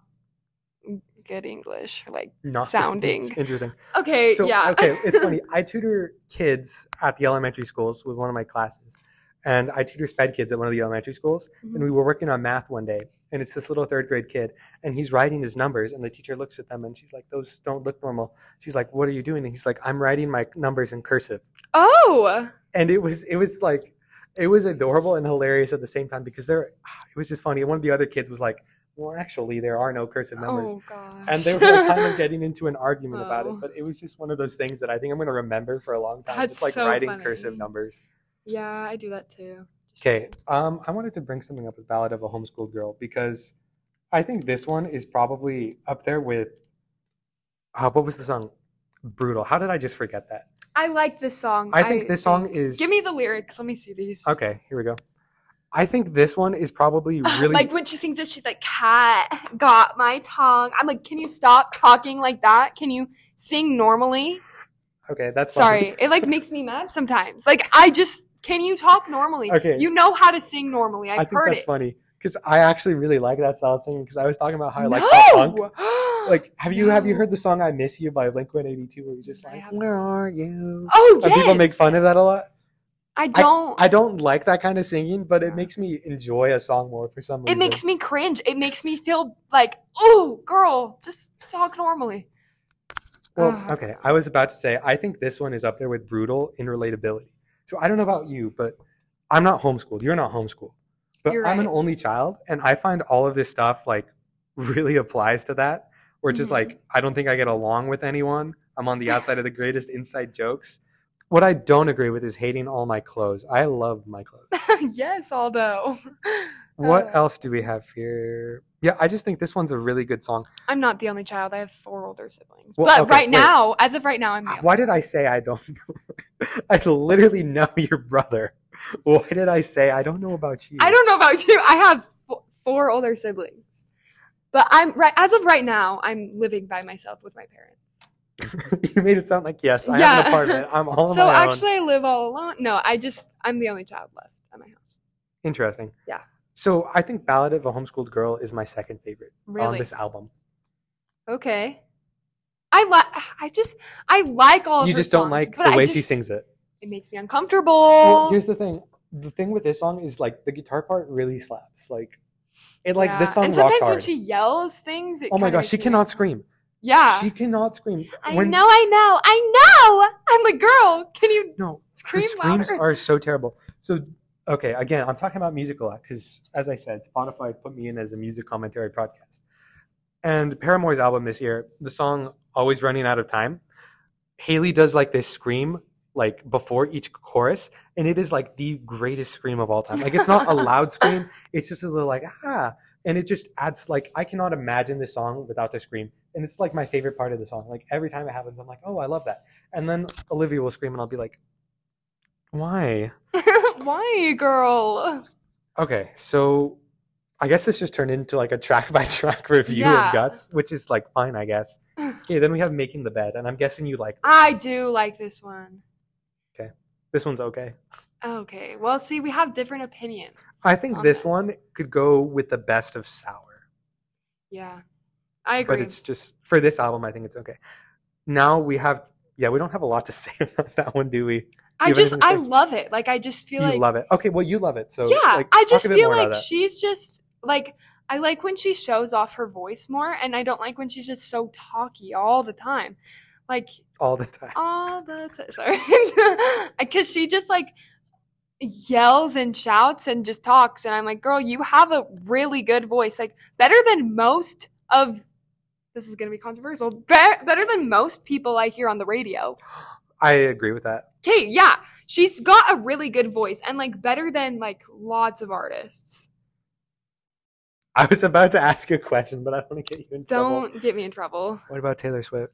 good English, or like Not sounding. interesting. Okay, So yeah. okay, it's funny. I tutor kids at the elementary schools with one of my classes, and I tutor sped kids at one of the elementary schools. Mhm. And we were working on math one day, and it's this little third grade kid, and he's writing his numbers, and the teacher looks at them, and she's like, "Those don't look normal." She's like, "What are you doing?" And he's like, "I'm writing my numbers in cursive." oh, and it was it was like it was adorable and hilarious at the same time because there it was just funny and one of the other kids was like well actually there are no cursive numbers oh gosh. and they were like, kind of getting into an argument about Oh. it but it was just one of those things that i think i'm going to remember for a long time That's just like so writing funny. cursive numbers yeah, I do that too. Okay um i wanted to bring something up with ballad of a homeschooled girl because i think this one is probably up there with uh, what was the song brutal how did i just forget that I like this song. i think this song is Give me the lyrics. Let me see these. okay here we go i think this one is probably really like when she sings this, she's like, "Cat got my tongue." I'm like, "Can you stop talking like that? Can you sing normally?" Okay, that's fine. Sorry, it like makes me mad sometimes. Like I just, can you talk normally? Okay. You know how to sing normally. I've I think heard that's it. funny because I actually really like that style of singing because I was talking about how I like pop punk. Like, have you have you heard the song "I Miss You" by Blink One Eighty Two, where you just like. "Where are you?" Oh And people make fun of that a lot. I don't. I don't like that kind of singing, but it makes me enjoy a song more for some reason. it makes me cringe. It makes me feel like, oh, girl, just talk normally. Well, Ugh. okay. I was about to say I think this one is up there with brutal in relatability. So I don't know about you, but I'm not homeschooled. You're not homeschooled. But You're I'm an only child, and I find all of this stuff like really applies to that. Where it's just Mhm. like I don't think I get along with anyone. I'm on the outside of the greatest inside jokes. What I don't agree with is hating all my clothes. I love my clothes. yes, Aldo. What Uh, else do we have here? Yeah, I just think this one's a really good song. I'm not the only child. I have four older siblings. Well, but okay, right wait. now, as of right now, I'm the Why did I say I don't know? I literally know your brother. Why did I say I don't know about you? I don't know about you. I have four older siblings, but I'm right as of right now. I'm living by myself with my parents. you made it sound like yes, I have an apartment. I'm all so my own. actually, I live all alone. No, I just I'm the only child left at my house. Interesting. Yeah. So I think Ballad of a Homeschooled Girl is my second favorite on this album. Okay. I like. I just I like all. Of you just don't like the way she sings it. It makes me uncomfortable. Well, here's the thing. The thing with this song is like the guitar part really slaps. Like it like this song and sometimes when she yells things, it oh my gosh, she cannot scream. Yeah. She cannot scream. I When- know, I know, I know. I'm like, girl, can you No, scream her scream screams louder? are so terrible. So, okay, again, I'm talking about music a lot because, as I said, Spotify put me in as a music commentary podcast. And Paramore's album this year, the song "Always Running Out of Time," Hayley does like this scream like before each chorus, and it is like the greatest scream of all time. Like it's not a loud scream; it's just a little like ah, and it just adds like I cannot imagine this song without the scream, and it's like my favorite part of the song. Like every time it happens, I'm like, oh, I love that. And then Olivia will scream, and I'll be like, why? Why, girl? Okay, so I guess this just turned into like a track by track review Yeah. of Guts, which is like fine, I guess. Okay, then we have Making the Bed, and I'm guessing you like this. I do like this one. Okay, this one's okay. Okay. Well, see, we have different opinions. I think on this one could go with the best of Sour, Yeah. I agree. but it's just for this album. I think it's okay. Now we have, yeah, we don't have a lot to say about that one, do we? I just I love it. Like I just feel like you like love it. Okay, well, you love it, so Yeah, like, I just feel like she's just like I like when she shows off her voice more and I don't like when she's just so talky all the time. Like all the time. all the time. Sorry. Because she just like yells and shouts and just talks. And I'm like, girl, you have a really good voice. Like, better than most of this is going to be controversial. Be- better than most people I hear on the radio. I agree with that. Okay, yeah. She's got a really good voice and like better than like lots of artists. I was about to ask a question, but I don't want to get you in trouble. Don't get me in trouble. What about Taylor Swift?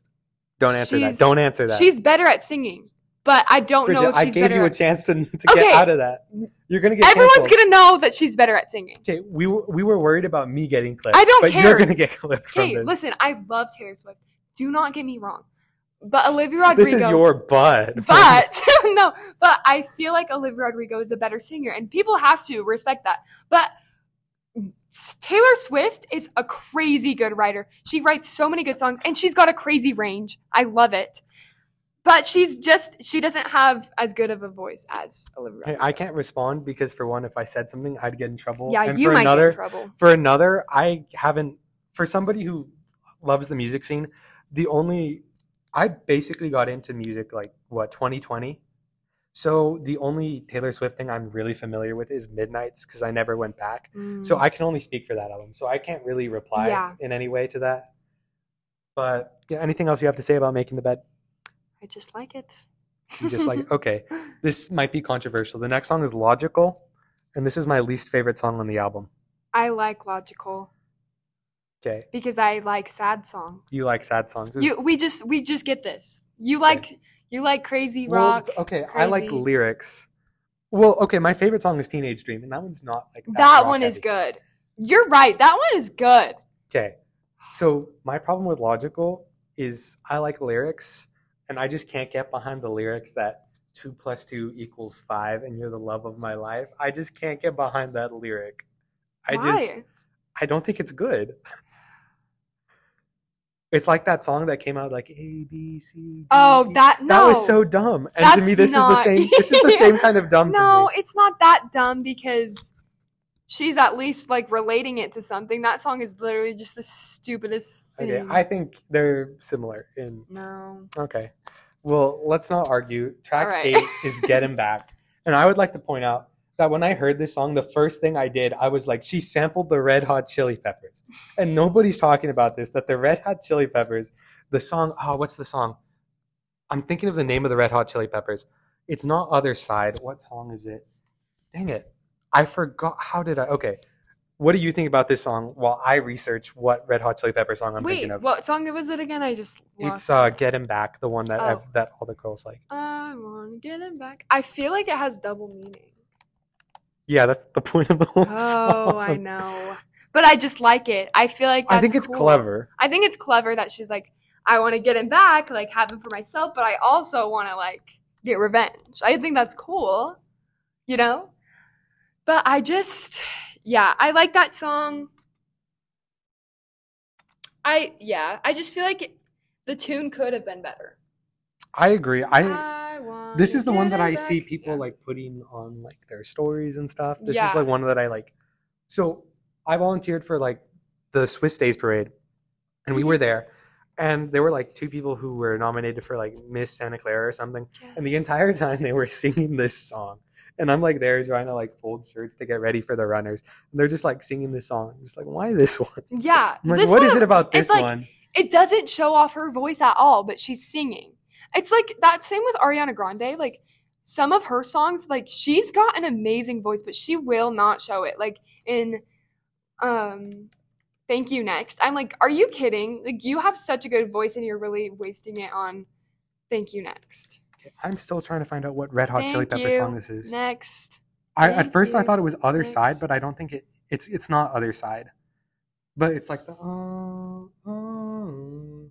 Don't answer She's- that. Don't answer that. She's better at singing, but I don't know Bridget, if I she's gave better you a chance to, to Okay. get out of that. You're gonna get Everyone's canceled. gonna know that she's better at singing. Okay, we were, we were worried about me getting clipped. I don't but care. You're gonna get clipped from Okay, listen, I love Taylor Swift. Do not get me wrong. But Olivia Rodrigo this is your butt. but no, but I feel like Olivia Rodrigo is a better singer and people have to respect that. But Taylor Swift is a crazy good writer. She writes so many good songs and she's got a crazy range. I love it. But she's just she doesn't have as good of a voice as Olivia Hey, I can't respond because for one, if I said something, I'd get in trouble. yeah, and you for might another, get in trouble. for another, I haven't. For somebody who loves the music scene, the only I basically got into music like what 2020. So the only Taylor Swift thing I'm really familiar with is Midnights because I never went back. So Mm. I can only speak for that album. So I can't really reply Yeah. in any way to that. But yeah, anything else you have to say about making the bed? I just like it. You just like okay, this might be controversial. The next song is Logical, and this is my least favorite song on the album. I like logical Okay, because I like sad songs. you like sad songs. This- You we just we just get this. You like you like crazy well, rock. okay, I like lyrics. Well, okay, my favorite song is Teenage Dream, and that one's not like that, that one is heavy. good. You're right. That one is good. Okay, so my problem with Logical is I like lyrics, and I just can't get behind the lyrics that two plus two equals five, and you're the love of my life. I just can't get behind that lyric. I just Why? I don't think it's good. It's like that song that came out like A B C. D, Oh, that no. that was so dumb. And to me, this is the same. This is the same kind of dumb No, to me. it's not that dumb because she's at least like relating it to something. That song is literally just the stupidest thing. Okay, I think they're similar in no. Okay. Well, let's not argue. Track right. eight is Get Him Back. And I would like to point out that when I heard this song, the first thing I did, I was like, she sampled the Red Hot Chili Peppers. And nobody's talking about this, that the Red Hot Chili Peppers, the song, oh, what's the song? I'm thinking of the name of the Red Hot Chili Peppers. It's not Other Side. What song is it? Dang it. I forgot. How did I? Okay. What do you think about this song while I research what Red Hot Chili Pepper song I'm Wait, thinking of? what song was it again? I just It's lost uh. Get Him Back, the one that Oh. I've, that all the girls like. I want to get him back. I feel like it has double meaning. Yeah, that's the point of the whole Oh, song. I know. But I just like it. I feel like I think it's cool. clever. I think it's clever that she's like, I want to get him back, like have him for myself, but I also want to like get revenge. I think that's cool, you know. But I just, yeah, I like that song. I yeah, I just feel like it, the tune could have been better. I agree. I want this is the one that I see people like putting on like their stories and stuff. This is like one that I like. So I volunteered for like the Swiss Days Parade, and we were mm-hmm. there, and there were like two people who were nominated for like Miss Santa Clara or something, and the entire time they were singing this song. And I'm like there trying to like fold shirts to get ready for the runners. And they're just like singing this song. I'm just like, why this one? Yeah, I'm like, what is one- it about this like- one? it doesn't show off her voice at all, but she's singing. It's like that same with Ariana Grande. Like some of her songs, like she's got an amazing voice, but she will not show it. Like in um Thank You Next. I'm like, are you kidding? Like you have such a good voice and you're really wasting it on Thank You Next. I'm still trying to find out what Red Hot Chili Thank Pepper you. song this is. Next. I, at Thank first I you. thought it was Other Next. Side, but I don't think it. It's it's not Other Side, but it's like the. Uh, uh,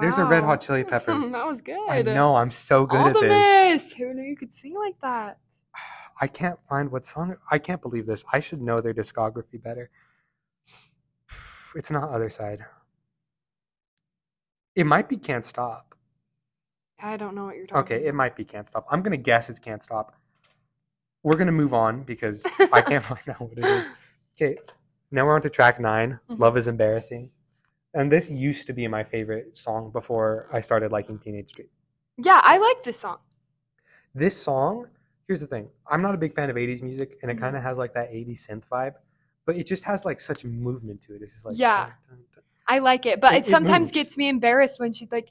There's a Red Wow. Hot Chili Pepper. that was good. I know I'm so good at this. Who knew you could sing like that? I can't find what song. I can't believe this. I should know their discography better. It's not Other Side. It might be Can't Stop. I don't know what you're talking Okay, it might be Can't Stop. I'm gonna guess it's Can't Stop. We're gonna move on because I can't find out what it is. Okay, now we're on to track 9 Mhm. Love is embarrassing, and this used to be my favorite song before I started liking Teenage Dream. Yeah, I like this song. This song, here's the thing: I'm not a big fan of '80s music, and it Mhm. kind of has like that '80s synth vibe, but it just has like such movement to it. It's just like Yeah. dun, dun, dun. I like it, but It- it, sometimes gets me embarrassed when she's like,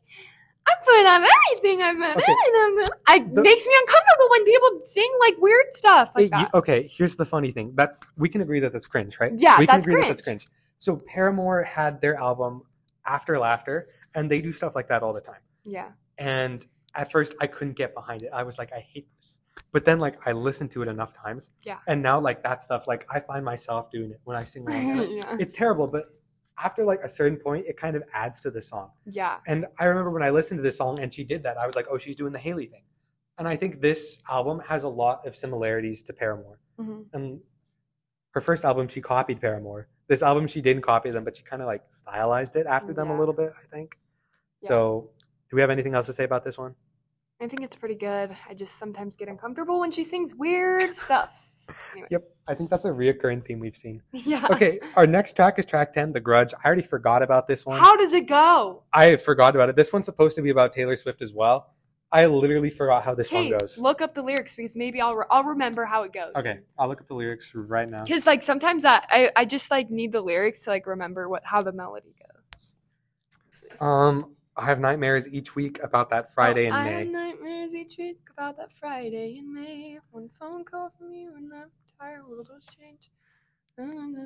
"I'm putting on everything I've been Okay. in." I The- makes me uncomfortable when people sing like weird stuff like It- you- okay, here's the funny thing. That's we can agree that that's cringe, right? Yeah, we can that's agree that that's cringe. So Paramore had their album After Laughter, and they do stuff like that all the time. Yeah, And at first, I couldn't get behind it. I was like, I hate this. But then, like, I listened to it enough times, Yeah. And now, like that stuff, like I find myself doing it when I sing. Yeah, it's terrible, but after like a certain point, it kind of adds to the song. yeah. And I remember when I listened to this song and she did that, I was like, oh, she's doing the Hayley thing. And I think this album has a lot of similarities to Paramore. Mhm. And her first album, she copied Paramore. This album, she didn't copy them, but she kind of like stylized it after them a little bit, I think. Yeah. So, do we have anything else to say about this one? I think it's pretty good. I just sometimes get uncomfortable when she sings weird stuff. Anyway. Yep, I think that's a reoccurring theme we've seen. Yeah. Okay, our next track is track 10, The Grudge. I already forgot about this one. How does it go? I forgot about it. This one's supposed to be about Taylor Swift as well. I literally forgot how this Hey, song goes. look up the lyrics because maybe I'll re- I'll remember how it goes. Okay, I'll look up the lyrics right now. Because like sometimes that I, I just like need the lyrics to like remember what how the melody goes. Um, I have nightmares each week about that Friday Oh, in I May. I have nightmares each week about that Friday in May. One phone call from you and that entire world has changed. And,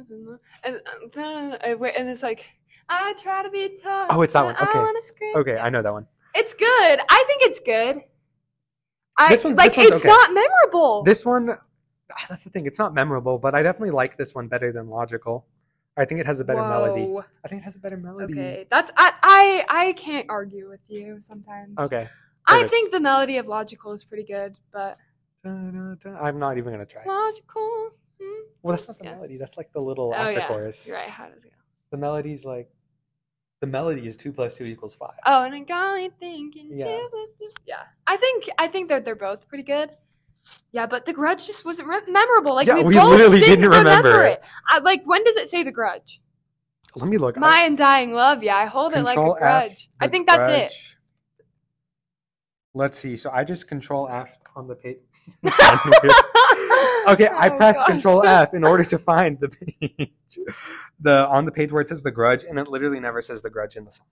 wait, and it's like I try to be tough. Oh, it's that one. Okay. I. Okay, I know that one. It's good. I think it's good. I This one's- like this one's it's okay. not memorable. This one, ah, that's the thing. It's not memorable, but I definitely like this one better than Logical. I think it has a better melody. I think it has a better melody. Okay, that's I, I I can't argue with you sometimes. Okay. I think the melody of Logical is pretty good, but I'm not even gonna try. Logical. hmm, Well, that's not the yeah. melody. That's like the little Oh after yeah, chorus. you're right. How does it go? The melody's like, the melody is two plus two equals five. Oh, and it got me thinking. Yeah. too. Yeah, I think I think that they're both pretty good. Yeah, but The Grudge just wasn't re- memorable. Like Yeah, we, we both literally didn't, didn't remember it. I, like when does it say The Grudge? Let me look. My undying love. Yeah, I hold it like a grudge. F. I think that's it. Let's see. So I just control F on the page. okay, I Oh, pressed gosh. control F in order to find the page. The on the page where it says the grudge, and it literally never says the grudge in the song.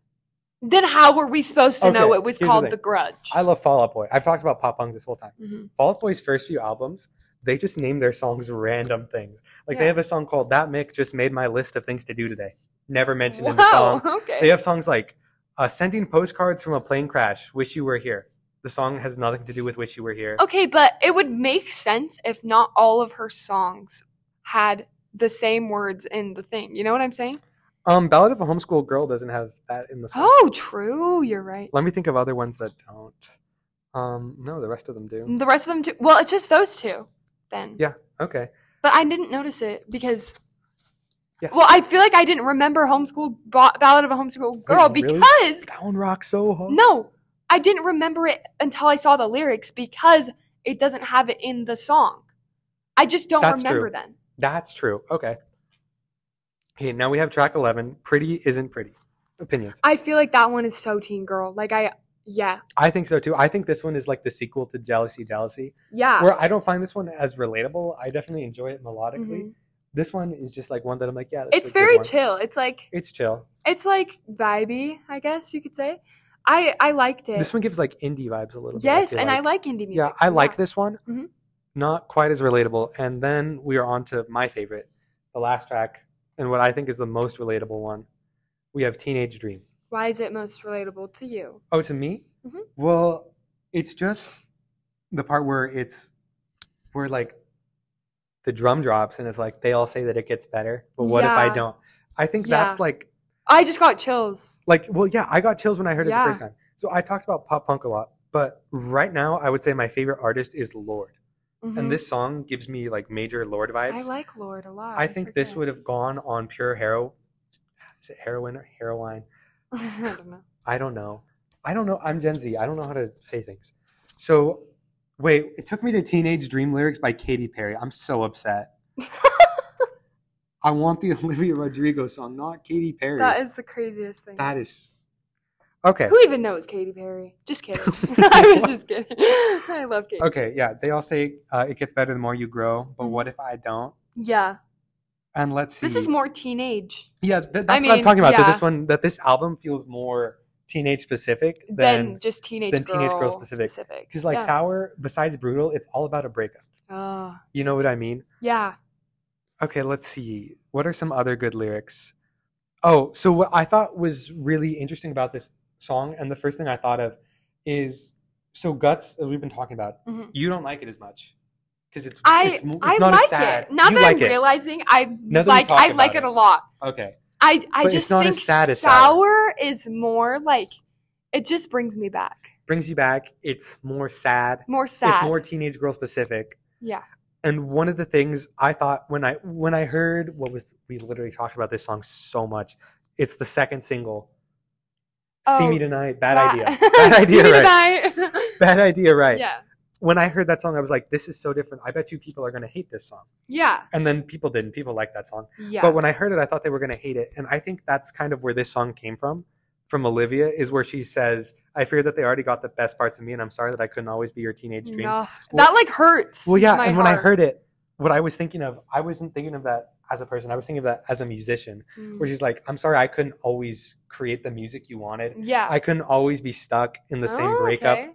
Then how were we supposed to know it was the called thing. The Grudge? I love Fall Out Boy. I've talked about pop punk this whole time. Mhm. Fall Out Boy's first few albums, they just name their songs random things. Like they have a song called "That Mick Just Made My List of Things to Do Today." Never mentioned in the song. Okay. They have songs like uh, "Sending Postcards from a Plane Crash," "Wish You Were Here." The song has nothing to do with "Wish You Were Here." Okay, but it would make sense if not all of her songs had the same words in the thing. You know what I'm saying? Um, "Ballad of a Homeschool Girl" doesn't have that in the song. Oh, true. You're right. Let me think of other ones that don't. Um, no, the rest of them do. The rest of them too. Well, it's just those two then. Yeah. Okay. But I didn't notice it because. Yeah. Well, I feel like I didn't remember homeschool ba- ballad of a homeschool girl really? because That one rocks so hard. no, I didn't remember it until I saw the lyrics because it doesn't have it in the song. I just don't That's remember true. then. That's true. Okay. Okay, now we have track 11. Pretty isn't pretty. Opinions. I feel like that one is so teen girl. Like I, yeah, I think so too. I think this one is like the sequel to Jealousy, Jealousy, yeah. where I don't find this one as relatable. I definitely enjoy it melodically. Mhm. This one is just like one that I'm like, yeah, that's It's very chill. It's like It's chill. it's like vibey, I guess you could say. I I liked it. This one gives like indie vibes a little yes, bit. Yes, and I like indie music. Yeah, I so like this one. Mhm. Not quite as relatable. And then we are on to my favorite, the last track, and what I think is the most relatable one. We have Teenage Dream. Why is it most relatable to you? Oh, to me? Mhm. Well, it's just the part where it's where like the drum drops and it's like they all say that it gets better, but what if I don't? I think Yeah. that's like I just got chills. like well, yeah, I got chills when I heard it the first time. So I talked about pop punk a lot, but right now I would say my favorite artist is Lorde, Mhm. and this song gives me like major Lorde vibes. I like Lorde a lot. I think this would have gone on pure hero. Is it heroin or heroine? I don't know. I don't know. I don't know. I'm Gen Z. I don't know how to say things. So, wait, it took me to Teenage Dream lyrics by Katy Perry. I'm so upset. I want the Olivia Rodrigo song, not Katy Perry. That is the craziest thing. that is okay. Who even knows Katy Perry? Just kidding. I was just kidding. I love Katy. Okay, yeah. They all say uh, it gets better the more you grow, but what if I don't? Yeah, And let's see. this is more teenage Yeah, th- that's I what I'm mean, talking about. That yeah. this one, that this album feels more teenage specific than, than just teenage than girl, teenage girl specific. because, like, yeah. Sour. Besides brutal, it's all about a breakup. Oh, You know what I mean? yeah. Okay, let's see. What are some other good lyrics? Oh, so what I thought was really interesting about this song, and the first thing I thought of is so guts. That we've been talking about. Mhm. You don't like it as much because it's I it's, it's I not as like sad. it. Now you that like I'm it. realizing, I Now like I like it it. a lot. Okay, I I But it's just not think as sad as Sour. sour is more like it just brings me back. brings you back. It's more sad. More sad. It's more teenage girl specific. yeah. And one of the things I thought when I when I heard what was we literally talked about this song so much. It's the second single. See Oh, me tonight. Bad idea. Bad See idea. me Right. tonight. Bad idea. Right. Yeah. When I heard that song, I was like, "This is so different." I bet you people are gonna hate this song. Yeah. And then people didn't. People liked that song. Yeah. But when I heard it, I thought they were gonna hate it. And I think that's kind of where this song came from. From Olivia is where she says, "I fear that they already got the best parts of me, and I'm sorry that I couldn't always be your teenage dream." No, Well- that like hurts. Well, yeah, and when I heard it, what I was thinking of, I wasn't thinking of that as a person. I was thinking of that as a musician, Mm. where she's like, "I'm sorry, I couldn't always create the music you wanted. yeah. I couldn't always be stuck in the same Oh, breakup. okay.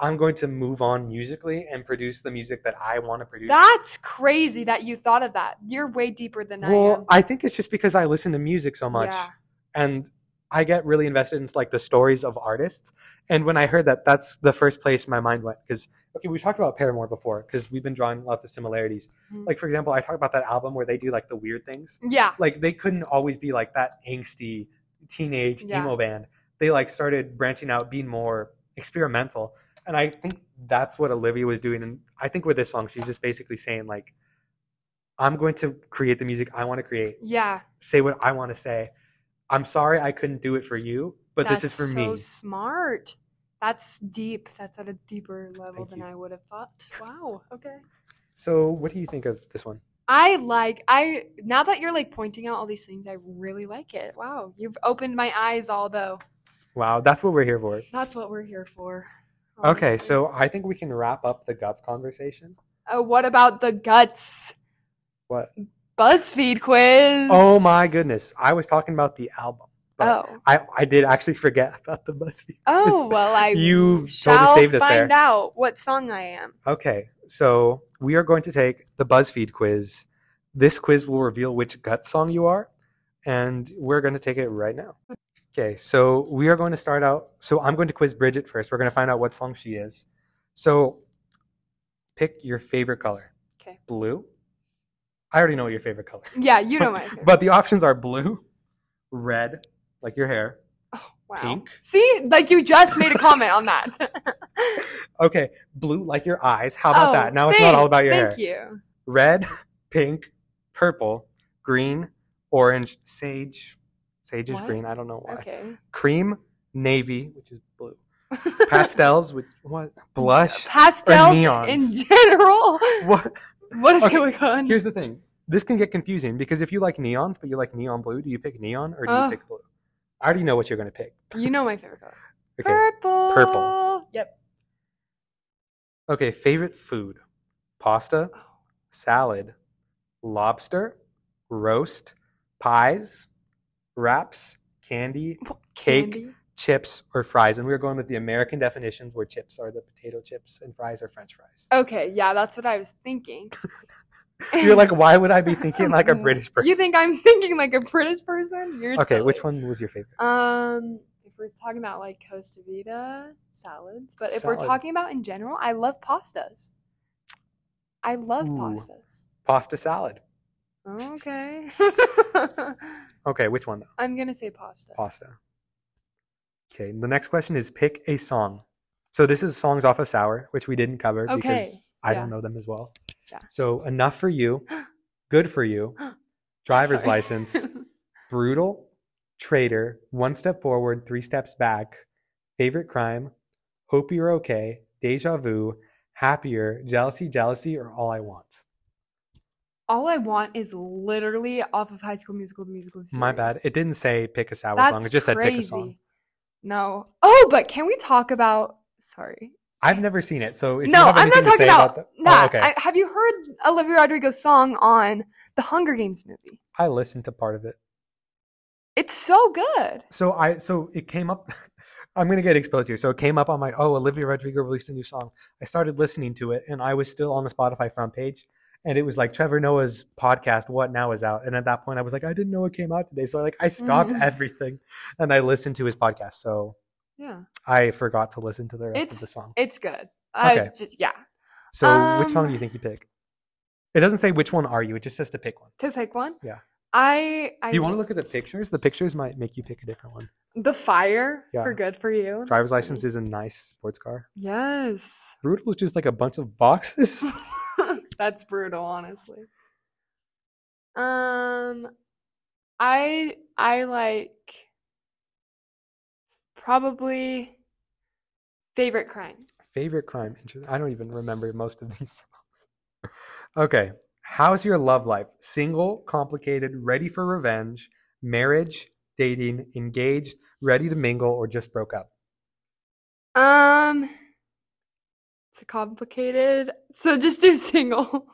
I'm going to move on musically and produce the music that I want to produce." That's crazy that you thought of that. You're way deeper than I am. well. I think it's just because I listen to music so much, Yeah. and I get really invested into like the stories of artists. And when I heard that, that's the first place my mind went. Because okay, we talked about Paramore before, because we've been drawing lots of similarities. Mhm. Like for example, I talked about that album where they do like the weird things. Yeah. like they couldn't always be like that angsty teenage Yeah. emo band. They like started branching out, being more experimental. And I think that's what Olivia was doing. And I think with this song, she's just basically saying like, I'm going to create the music I want to create, Yeah. say what I want to say. I'm sorry I couldn't do it for you, but this is That's for so me. smart. That's deep. That's at a deeper level Thank than you. I would have thought. Wow. Okay. So, what do you think of this one? I like I now that you're like pointing out all these things, I really like it. Wow, you've opened my eyes. Although Wow, that's what we're here for. that's what we're here for. Okay, so I think we can wrap up the guts conversation. oh, what about the guts What? BuzzFeed quiz? Oh my goodness, I was talking about the album. Oh, I, I did actually forget about the BuzzFeed. oh well, I You shall totally saved us find there. out what song I am. Okay, so we are going to take the BuzzFeed quiz. This quiz will reveal which gut song you are, and we're going to take it right now. Okay, so we are going to start out. So I'm going to quiz Bridget first. We're going to find out what song she is. So pick your favorite color. Okay. Blue. I already know your favorite color. Yeah, you know my favorite. But the options are blue, red, like your hair, oh, wow. pink. See, like you just made a comment on that. Okay, blue, like your eyes. How about Oh, that? Now it's not all about your hair. Thank you. red, pink, purple, green, orange, sage. Sage is green. I don't know why. Okay. Cream, navy, which is blue. Pastels, with what? Blush. Pastels in general. What? What is Okay, going on? Here's the thing. This can get confusing because if you like neons, but you like neon blue, do you pick neon or do you Ugh. pick blue? I already know what you're going to pick. You know my favorite color. Okay. Purple. Purple. Yep. Okay. Favorite food: pasta, Oh, salad, lobster, roast, pies, wraps, candy, cake, candy. Chips, or fries. And we are going with the American definitions where chips are the potato chips and fries are French fries. Okay, yeah, that's what I was thinking. You're like, why would I be thinking like a British person? You think I'm thinking like a British person? You're okay, silly. which one was your favorite? Um, if we're talking about like Costa Vida salads, but if we're talking about in general, I love pastas. I love Ooh. pastas. Pasta salad. Okay. Okay, which one though? I'm gonna say pasta. Pasta. Okay, the next question is pick a song. So this is songs off of Sour, which we didn't cover Okay, because I yeah. don't know them as well. Yeah. So enough for you, good for you, driver's Sorry. license, brutal, traitor, one step forward, three steps back, favorite crime, hope you're okay, deja vu, happier, jealousy, jealousy, or all I want. All I want is literally off of High School Musical, the musical. Series. My bad. It didn't say pick a sour That's song. It just crazy. said pick a song. No. Oh, but can we talk about? Sorry. I've never seen it, so if you no, I'm not talking say about, the- Oh, that. okay. I, have you heard Olivia Rodrigo's song on the Hunger Games movie? I listened to part of it. It's so good. So I so it came up. I'm gonna get exposed here. So it came up on my oh Olivia Rodrigo released a new song. I started listening to it, and I was still on the Spotify front page, and it was like Trevor Noah's podcast What Now is out, and at that point I was like I didn't know it came out today, so like I stopped Mhm. everything, and I listened to his podcast. So Yeah, I forgot to listen to the rest of the song. it's good. I Okay. just yeah. So which song do um, you think you pick? It doesn't say which one are you. It just says to pick one. To pick one. Yeah. I. I Do you want to look at the pictures? The pictures might make you pick a different one. the fire Yeah. for good for you? Driver's license is a nice sports car. Yes. Brutal is just like a bunch of boxes. That's brutal, honestly. Um, I I like probably favorite crime. Favorite crime? Interesting. I don't even remember most of these songs. okay. How's your love life? Single, complicated, ready for revenge, marriage, dating, engaged, ready to mingle, or just broke up? Um, it's complicated. So just do single.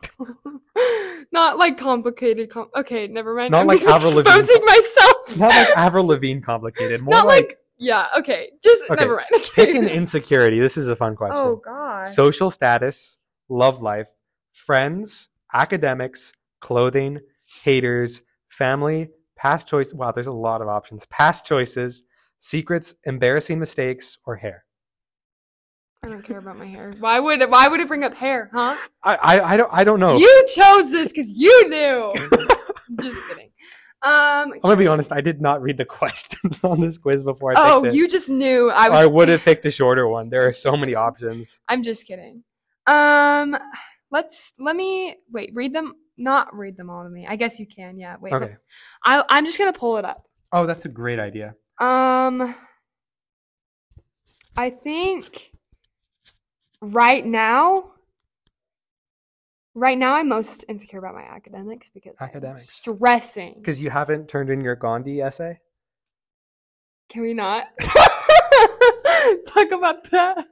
Not like complicated. Com- okay, never mind. Not I'm like just Avril Lavigne. exposing myself. Not like Avril Lavigne complicated. More Not like, like- Yeah. Okay. Just Okay, never mind. pick an insecurity. This is a fun question. Oh God. Social status, love life, friends, academics, clothing, haters, family, past choice. Wow, there's a lot of options. Past choices, secrets, embarrassing mistakes, or hair. I don't care about my hair. Why would it? Why would it bring up hair? Huh? I I, I don't I don't know. You chose this because you knew. just kidding. Um. I'm gonna be honest. I did not read the questions on this quiz before I Oh, picked it. you just knew I was. I would have picked a shorter one. There are so many options. I'm just kidding. Um. Let's let me wait. Read them. Not read them all to me. I guess you can. Yeah. Wait. Okay. I I'm just gonna pull it up. Oh, that's a great idea. Um. I think right now, right now I'm most insecure about my academics because I'm Academics. stressing. Because you haven't turned in your Gandhi essay. Can we not talk about that?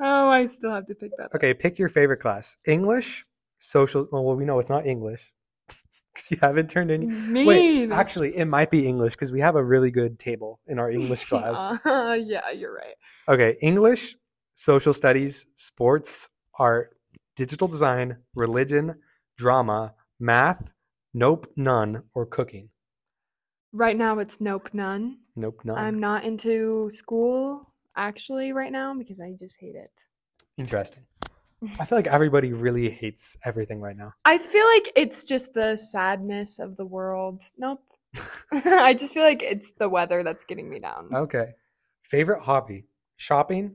Oh, I still have to pick that. up. Okay, pick your favorite class: English, social. Well, we know it's not English because you haven't turned in. Mean. Wait, actually, it might be English because we have a really good table in our English class. Yeah, you're right. Okay, English, social studies, sports, art, digital design, religion, drama, math, nope, none, or cooking. Right now it's nope, none. Nope, none. I'm not into school actually right now because I just hate it. Interesting. I feel like everybody really hates everything right now. I feel like it's just the sadness of the world. Nope. I just feel like it's the weather that's getting me down. Okay. Favorite hobby: shopping,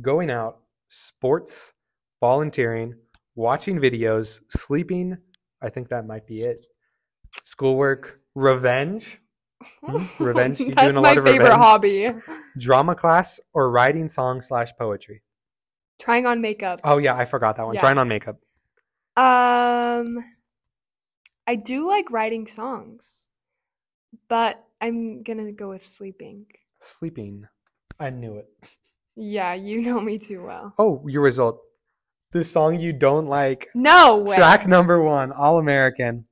going out, sports, volunteering, watching videos, sleeping. I think that might be it. Schoolwork, revenge, Hmm? Revenge? You that's doing a my lot of favorite revenge? hobby. drama class, or writing songs slash poetry. Trying on makeup. Oh yeah, I forgot that one. Yeah. Trying on makeup. Um, I do like writing songs, but I'm gonna go with sleeping. Sleeping. I knew it. Yeah, you know me too well. Oh, your result. The song you don't like. No way. Track number one, All American.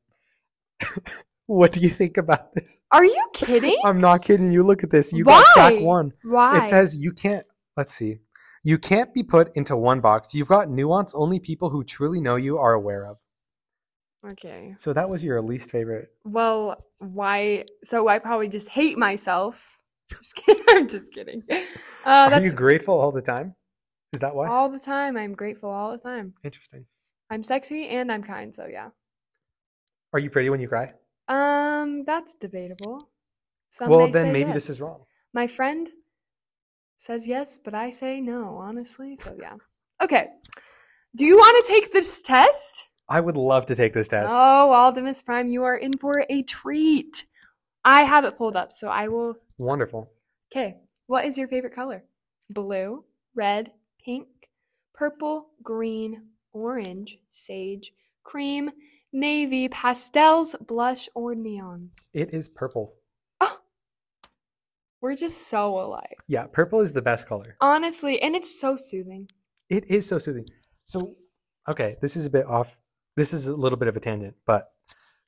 what do you think about this? Are you kidding? I'm not kidding you. Look at this. You got track Why? one. Why? It says you can't. Let's see. You can't be put into one box. You've got nuance only people who truly know you are aware of. Okay. So that was your least favorite. Well, why? So I probably just hate myself. Just kidding. I'm just kidding. Uh, Are you grateful all the time? Is that why? all the time. I'm grateful all the time. Interesting. I'm sexy and I'm kind. So yeah. Are you pretty when you cry? Um, that's debatable. Some well, then maybe this is wrong. My friend says yes, but I say no, honestly. So yeah. Okay. Do you want to take this test? I would love to take this test. Oh, Aldemus Prime, you are in for a treat. I have it pulled up, so I will. Wonderful. Okay. What is your favorite color? Blue, red, pink, purple, green, orange, sage, cream, navy, pastels, blush, or neons? It is purple. Oh, We're just so alike. Yeah, purple is the best color. Honestly, and it's so soothing. It is so soothing. So, okay, this is a bit off. This is a little bit of a tangent, but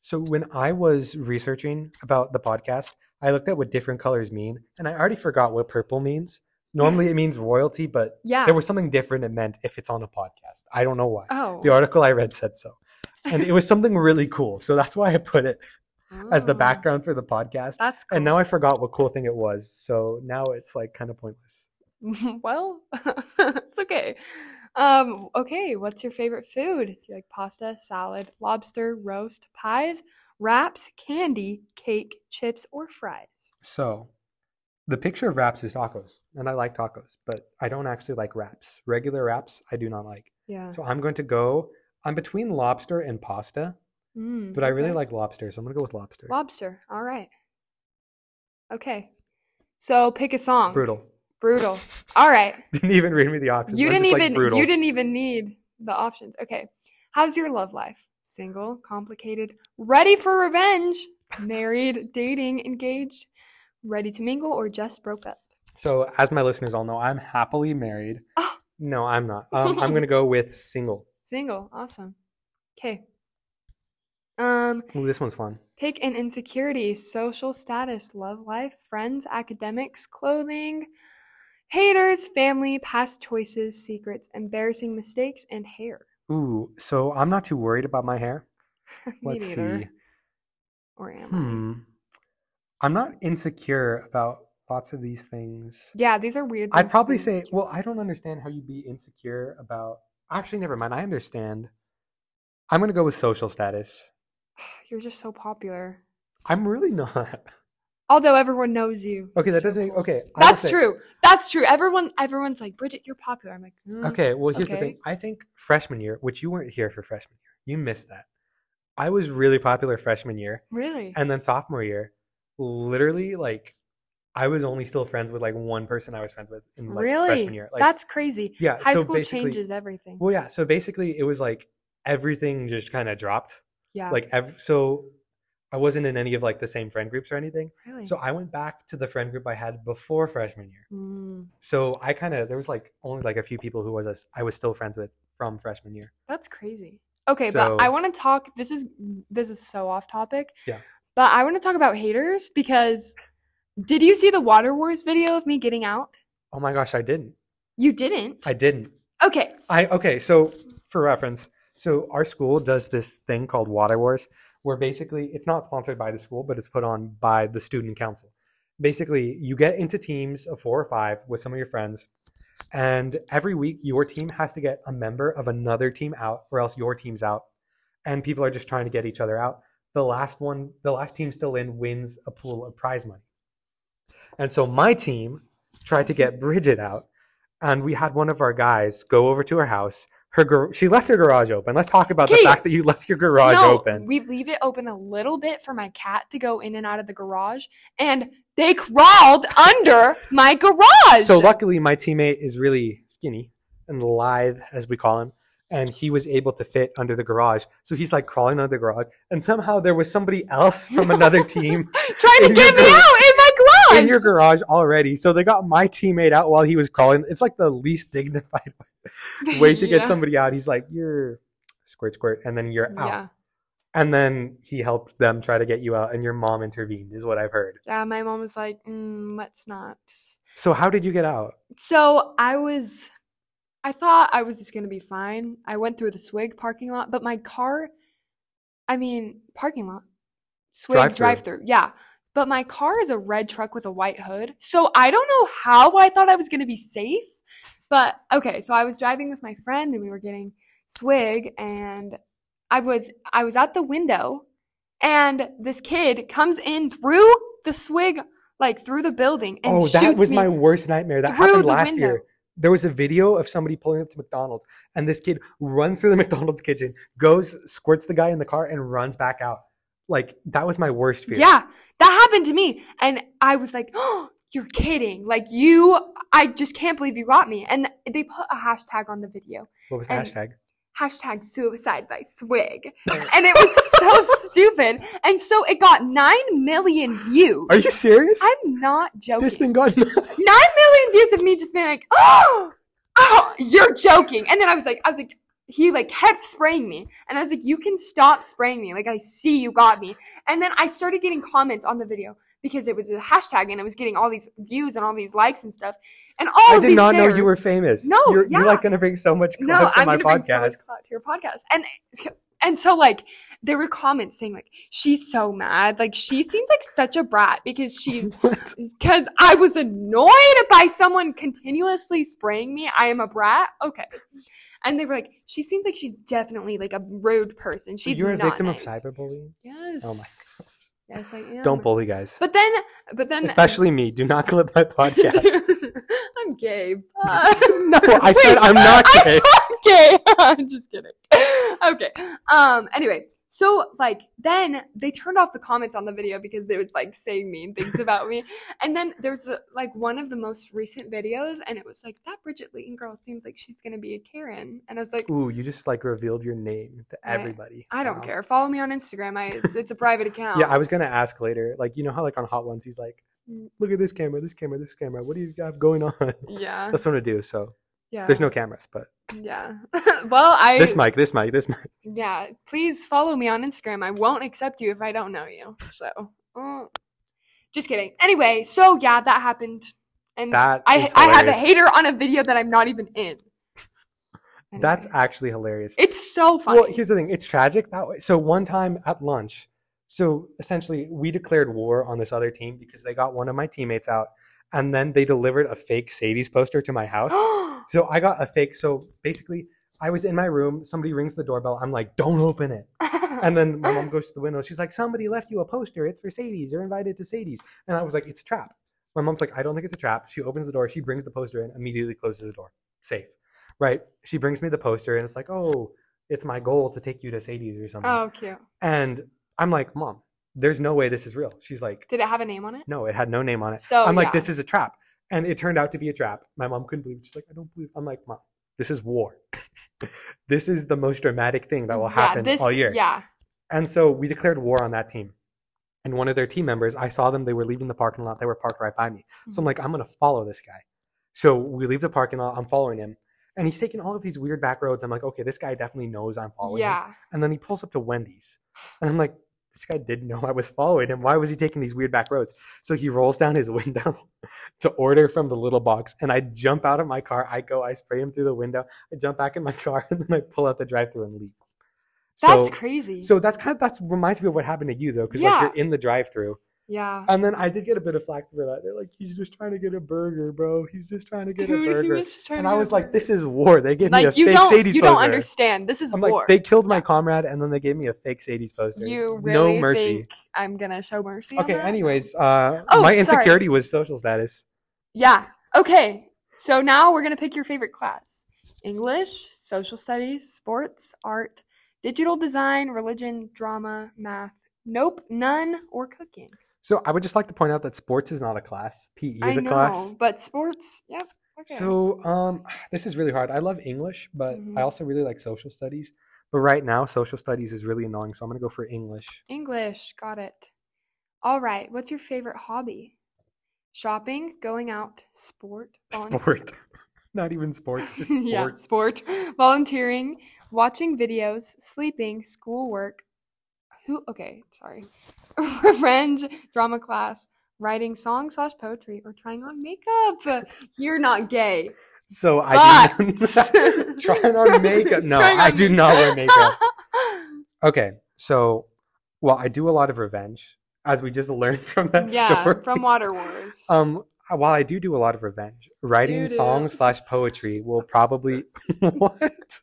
so when I was researching about the podcast, I looked at what different colors mean, and I already forgot what purple means. Normally it means royalty, but Yeah. there was something different it meant if it's on a podcast. I don't know why. oh. The article I read said so. And it was something really cool. So that's why I put it as the Oh, background for the podcast. That's cool. And now I forgot what cool thing it was. So now it's like kind of pointless. well, it's okay. Um, okay, what's your favorite food? Do you like pasta, salad, lobster, roast, pies, wraps, candy, cake, chips, or fries? So the picture of wraps is tacos, and I like tacos, but I don't actually like wraps. Regular wraps, I do not like. Yeah. So I'm going to go. I'm between lobster and pasta, Mm, but I really okay. like lobster, so I'm gonna go with lobster. lobster. All right. Okay. So pick a song. Brutal. Brutal. All right. Didn't even read me the options. You I'm didn't just like even you didn't even need the options. Okay. How's your love life? Single, complicated, ready for revenge, married, dating, engaged, ready to mingle, or just broke up? So as my listeners all know, I'm happily married. Ah. No, I'm not. Um, I'm gonna go with single. Single. Awesome. Okay. Um, Ooh, this one's fun. pick an insecurity, social status, love life, friends, academics, clothing, haters, family, past choices, secrets, embarrassing mistakes, and hair. Ooh, so I'm not too worried about my hair. Let's see. Or am Hmm. I'm not insecure about lots of these things. Yeah, these are weird. I'd probably say, insecure well, I don't understand how you'd be insecure about. Actually, never mind. I understand. I'm gonna go with social status. You're just so popular. I'm really not. Although everyone knows you. Okay, that doesn't. Make, okay, I will That's say- true. That's true. Everyone, everyone's like, Bridget, you're popular. I'm like, mm, Okay, well, here's the Okay. thing. I think freshman year, which you weren't here for freshman year, you missed that. I was really popular freshman year, really? and then sophomore year, literally like I was only still friends with like one person I was friends with in like really? freshman year. Like, That's crazy. yeah. High so school basically, changes everything. Well, yeah. So basically, it was like everything just kind of dropped. yeah. Like, ev- so I wasn't in any of like the same friend groups or anything. really. So I went back to the friend group I had before freshman year. Mm, So I kind of there was like only like a few people who was us- I was still friends with from freshman year. that's crazy. Okay, So- but I want to talk. This is this is so off topic. Yeah. But I want to talk about haters because did you see the Water Wars video of me getting out? Oh my gosh, I didn't. You didn't. I didn't. okay. I okay. So for reference, so our school does this thing called Water Wars, where basically it's not sponsored by the school, but it's put on by the student council. Basically, you get into teams of four or five with some of your friends, and every week your team has to get a member of another team out, or else your team's out, and people are just trying to get each other out. The last one, the last team still in, wins a pool of prize money. And so my team tried to get Bridget out, and we had one of our guys go over to her house. Her gar- she left her garage open. Let's talk about the fact that you left your garage no, open. we leave it open a little bit for my cat to go in and out of the garage, and they crawled under my garage. So luckily, my teammate is really skinny and lithe, as we call him, and he was able to fit under the garage. So he's like crawling under the garage, and somehow there was somebody else from another team trying to get me out in my garage. in your garage already. So they got my teammate out while he was crawling. It's like the least dignified way to get somebody out. He's like, "You're squirt, squirt," and then you're out. Yeah. And then he helped them try to get you out, and your mom intervened, is what I've heard. Yeah, my mom was like, mm, let's not. So how did you get out? So I was, I thought I was just gonna be fine. I went through the Swig parking lot, but my car, I mean, parking lot, Swig drive through, yeah. But my car is a red truck with a white hood, so I don't know how I thought I was gonna be safe. But okay, so I was driving with my friend and we were getting Swig, and I was I was at the window, and this kid comes in through the Swig, like through the building, and oh, that was my worst nightmare. That happened last year. There was a video of somebody pulling up to McDonald's, and this kid runs through the McDonald's kitchen, goes, squirts the guy in the car, and runs back out. Like that was my worst fear. Yeah, that happened to me. And I was like, oh, you're kidding. Like, you, I just can't believe you got me. And they put a hashtag on the video What was the hashtag? hashtag suicide by swig. And it was so stupid. And so it got 9 million views. Are you serious? I'm not joking. this thing got 9 million views of me just being like, oh, oh, you're joking. And then I was like, I was like, he like kept spraying me. And I was like, you can stop spraying me. Like, I see you got me. And then I started getting comments on the video because it was a hashtag and it was getting all these views and all these likes and stuff. And all I did not know you were famous. No, you're, yeah. you're like gonna bring so much no, clout to I'm my gonna bring so much podcast. to your podcast. And and so like there were comments saying like she's so mad. Like she seems like such a brat because she's because I was annoyed by someone continuously spraying me. I am a brat. Okay. And they were like, she seems like she's definitely like a rude person. She's You're a not victim nice. of cyberbullying. Yes. Oh my god Yes, I am. Don't bully guys, But then, but then, especially me. Do not clip my podcast. I'm gay. No, I said I'm not gay. okay i'm just kidding okay um anyway so like then they turned off the comments on the video because they was like saying mean things about me and then there's the like one of the most recent videos and it was like that bridget Layton girl seems like she's gonna be a karen and i was like Ooh, you just like revealed your name to I- everybody. i don't Wow. care follow me on instagram i it's, it's a private account Yeah, I was gonna ask later. Like, you know how like on Hot Ones, he's like, Mm. "Look at this camera, this camera, this camera. What do you have going on?" yeah That's what I do. So yeah. There's no cameras, but yeah. Well i this mic, this mic, this mic. yeah please follow me on instagram. I won't accept you if i don't know you so uh, just kidding. Anyway so yeah that happened and That I, I have a hater on a video that i'm not even in. That's actually hilarious. it's so funny. Well, here's the thing. It's tragic that way. So one time at lunch, so essentially we declared war on this other team because they got one of my teammates out, and then they delivered a fake Sadie's poster to my house. so I got a fake. So basically, I was in my room. Somebody rings the doorbell. I'm like, "Don't open it." And then my mom goes to the window. She's like, "Somebody left you a poster. It's for Sadie's. You're invited to Sadie's." And I was like, "It's a trap." My mom's like, "I don't think it's a trap." She opens the door. She brings the poster in. Immediately closes the door. Safe, right? She brings me the poster, and it's like, "Oh, it's my goal to take you to Sadie's or something." oh cute And I'm like, Mom, there's no way this is real. She's like, Did it have a name on it? no, it had no name on it. So I'm like, yeah. this is a trap. And it turned out to be a trap. My mom couldn't believe it. She's like, I don't believe. I'm like, mom, this is war. this is the most dramatic thing that will happen yeah, this, all year. Yeah. And so we declared war on that team. And one of their team members, I saw them, they were leaving the parking lot. They were parked right by me. So I'm mm-hmm. like, I'm going to follow this guy. So we leave the parking lot. I'm following him. And he's taking all of these weird back roads. I'm like, okay, this guy definitely knows I'm following him. Yeah. And then he pulls up to Wendy's. And I'm like, this guy didn't know I was following him. Why was he taking these weird back roads? So he rolls down his window to order from the little box. And I jump out of my car. I go, I spray him through the window. I jump back in my car and then I pull out the drive through and leave. That's so, crazy. so that's kind of that's reminds me of what happened to you though, because Yeah. like you're in the drive through. Yeah. And then I did get a bit of flack for that. They're like, he's just trying to get a burger, bro. He's just trying to get Dude, a burger. And to I was like, burger. this is war. They gave me a like you fake don't Sadie's you don't understand. This is I'm war. like, they killed my comrade, and then they gave me a fake Sadie's poster. you really no mercy. think I'm gonna show mercy? Okay. Anyways, uh, Oh, my sorry. insecurity was social status. Yeah. Okay. So now we're gonna pick your favorite class: English, social studies, sports, art, digital design, religion, drama, math. Nope, none, or cooking. So I would just like to point out that sports is not a class. PE is a know, class. but sports. Yep. Okay. So um, this is really hard. I love English, but Mhm. I also really like social studies. But right now, social studies is really annoying, so I'm gonna go for English. English. Got it. All right. What's your favorite hobby? Shopping, going out, sport, Sport, not even sports, just sport. yeah, sport, volunteering, watching videos, sleeping, schoolwork. Who? Okay, sorry. Revenge, drama class, writing song slash poetry, or trying on makeup. You're not gay. So I do trying on makeup. No, Trying I on do not wear makeup. Okay, so well, I do a lot of revenge, as we just learned from that yeah, story. from Water Wars. um, Uh, while I do do a lot of revenge, writing Doo-doo. songs slash poetry will probably what?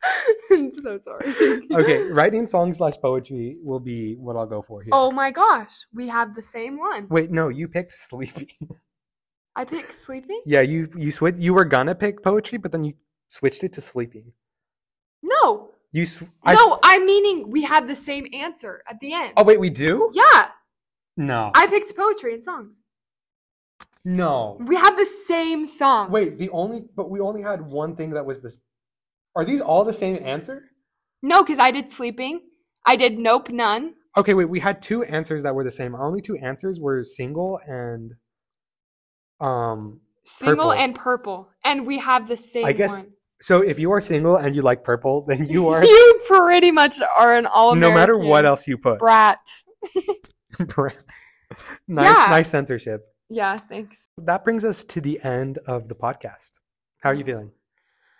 I'm so sorry. Okay, writing songs slash poetry will be what I'll go for here. Oh my gosh, we have the same one. Wait, no, you picked sleepy. I picked sleepy. yeah, you you switch. You were gonna pick poetry, but then you switched it to sleeping. No, You sw- I- no, I'm meaning we had the same answer at the end. Oh wait, we do? Yeah, No. I picked poetry and songs. No. We have the same song. Wait, the only but we only had one thing that was this. Are these all the same answer? No, because I did sleeping. I did nope, none. Okay, wait. We had two answers that were the same. Our only two answers were single and um. Single Purple. and purple, and we have the same. I guess one. So if you are single and you like purple, then you are. you pretty much are an all. no matter what else you put. brat. nice, Yeah. nice censorship. Yeah, thanks. That brings us to the end of the podcast. How are you feeling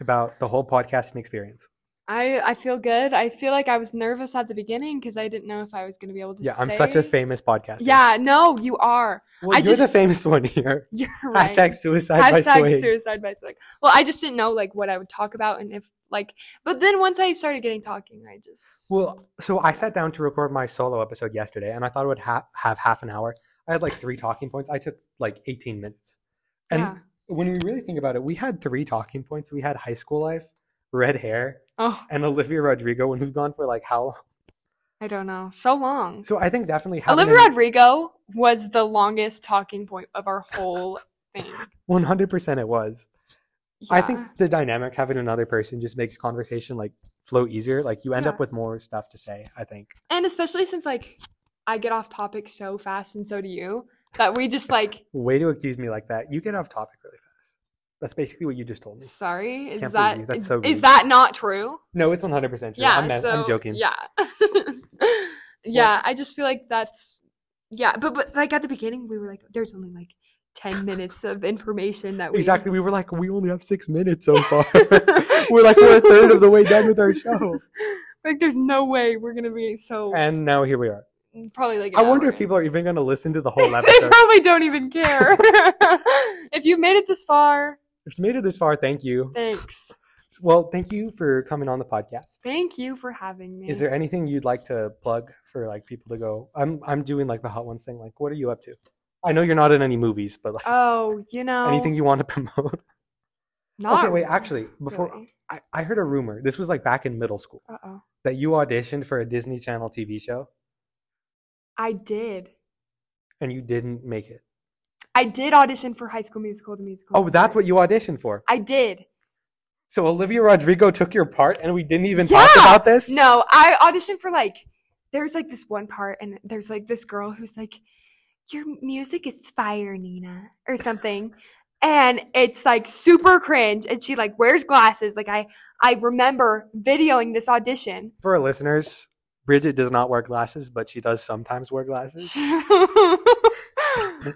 about the whole podcasting experience? I I feel good. I feel like I was nervous at the beginning because I didn't know if I was going to be able to. Yeah, I'm such a famous podcaster. Yeah, no, you are. well, I you're the just- famous one here. You're right. Hashtag suicide by Hashtag Swig. suicide by swig. Well, I just didn't know like what I would talk about and if like. But then once I started getting talking, I just. Well, so I sat down to record my solo episode yesterday, and I thought it would ha- have half an hour. I had like three talking points. I took like 18 minutes. And yeah. when we really think about it, we had three talking points. We had high school life, red hair, Oh, and Olivia Rodrigo. When we've gone for like how long? I don't know. So long. So I think definitely having Olivia an- Rodrigo was the longest talking point of our whole thing. 100% it was. I think the dynamic having another person just makes conversation like flow easier. Like you end Yeah. up with more stuff to say. I think. and especially since like I get off topic so fast and so do you that we just like Way to accuse me like that. You get off topic really fast. That's basically what you just told me. sorry is Can't that you. That's is- so is that not true? No, it's 100% true. Yeah, I'm, mess- so I'm joking. Yeah. yeah, I just feel like that's yeah, but but like at the beginning we were like there's only like 10 minutes of information that we Exactly. We were like, we only have six minutes so far. we're like, we're a third of the way done with our show. like there's no way we're going to be so And now here we are. Probably like I wonder hour if people are even going to listen to the whole in. they episode. probably don't even care. if you've made it this far, if you made it this far, thank you. thanks. Well, thank you for coming on the podcast. Thank you for having me. Is there anything you'd like to plug for like people to go? I'm I'm doing like the hot ones thing. Like, what are you up to? I know you're not in any movies, but like Oh, you know. anything you want to promote. Not okay, wait. Actually, before really. I, I heard a rumor. This was like back in middle school Uh-oh. that you auditioned for a Disney Channel TV show. I did. and you didn't make it. I did audition for High School Musical, the musical. Oh, that's what you auditioned for. I did. So Olivia Rodrigo took your part, and we didn't even talk about this. No, I auditioned for like there's like this one part and there's like this girl who's like your music is fire Nina or something. and it's like super cringe and she like wears glasses. Like I I remember videoing this audition. For our listeners, Bridget does not wear glasses, but she does sometimes wear glasses.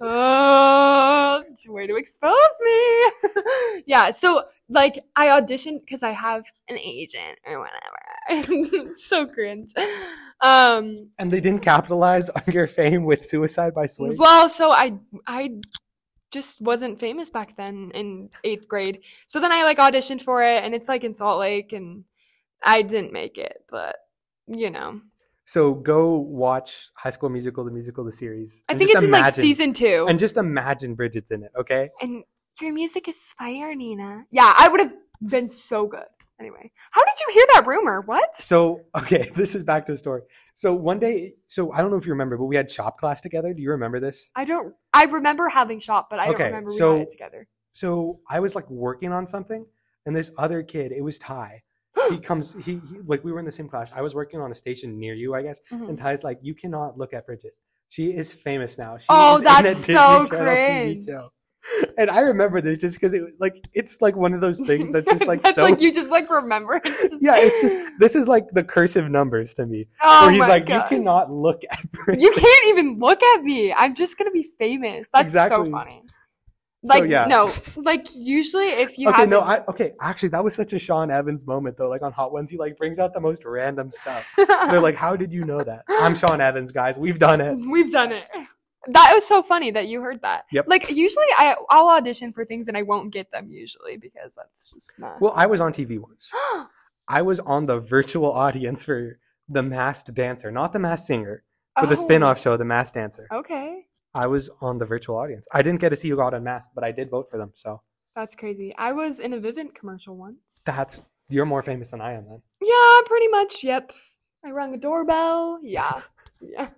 oh, way to expose me. yeah, so like I auditioned because I have an agent or whatever. so cringe. Um, And they didn't capitalize on your fame with Suicide by Sway. well, so I I just wasn't famous back then in eighth grade. So then I like auditioned for it, and it's like in Salt Lake, and I didn't make it, but you know, So go watch High School Musical, the musical, the series. I think it's in like season two. And just imagine Bridget's in it, okay? and your music is fire, Nina. Yeah, I would have been so good. Anyway, how did you hear that rumor? What? So, okay, this is back to the story. So one day, so I don't know if you remember, but we had shop class together. Do you remember this? I don't. I remember having shop, but I Okay, don't remember we so- had it together. So I was like working on something, and this other kid, it was Ty. He comes, he, he like we were in the same class. I was working on a station near you, I guess. Mhm. And Ty's like, you cannot look at Bridget. She is famous now. She Oh, is in a that's so cringe. And I remember this just because it like it's like one of those things that's just like That's so. like you just like remember. It's just- yeah, it's just this is like the cursive numbers to me, Oh where he's like, gosh. you cannot look at Bridget. You can't even look at me. I'm just gonna be famous. That's Exactly. so funny. So, Like yeah. no, like usually if you okay, no, I okay. Actually, that was such a Sean Evans moment though. Like on Hot Ones, he like brings out the most random stuff. They're like, "How did you know that?" I'm Sean Evans, guys. We've done it. We've done it. That was so funny that you heard that. Yep. Like usually I I'll audition for things and I won't get them usually because that's just not. Well, I was on TV once. I was on the virtual audience for The Masked Dancer, not The Masked Singer, but the Oh, spin-off show, The Masked Dancer. Okay, I was on the virtual audience. I didn't get to see you who got unmasked, but I did vote for them. So that's crazy. I was in a Vivint commercial once. that's you're more famous than I am then. Yeah, pretty much. Yep. I rang a doorbell. Yeah. yeah.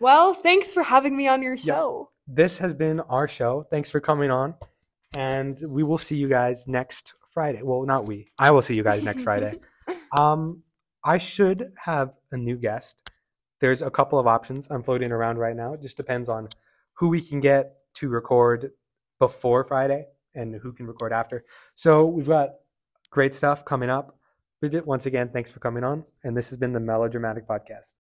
Well, thanks for having me on your show. This has been our show. Thanks for coming on, and we will see you guys next Friday. Well, not we. I will see you guys next Friday. Um, I should have a new guest. There's a couple of options I'm floating around right now. It just depends on who we can get to record before Friday and who can record after. So we've got great stuff coming up. Bridget, once again, thanks for coming on. And this has been the Melodramatic Podcast.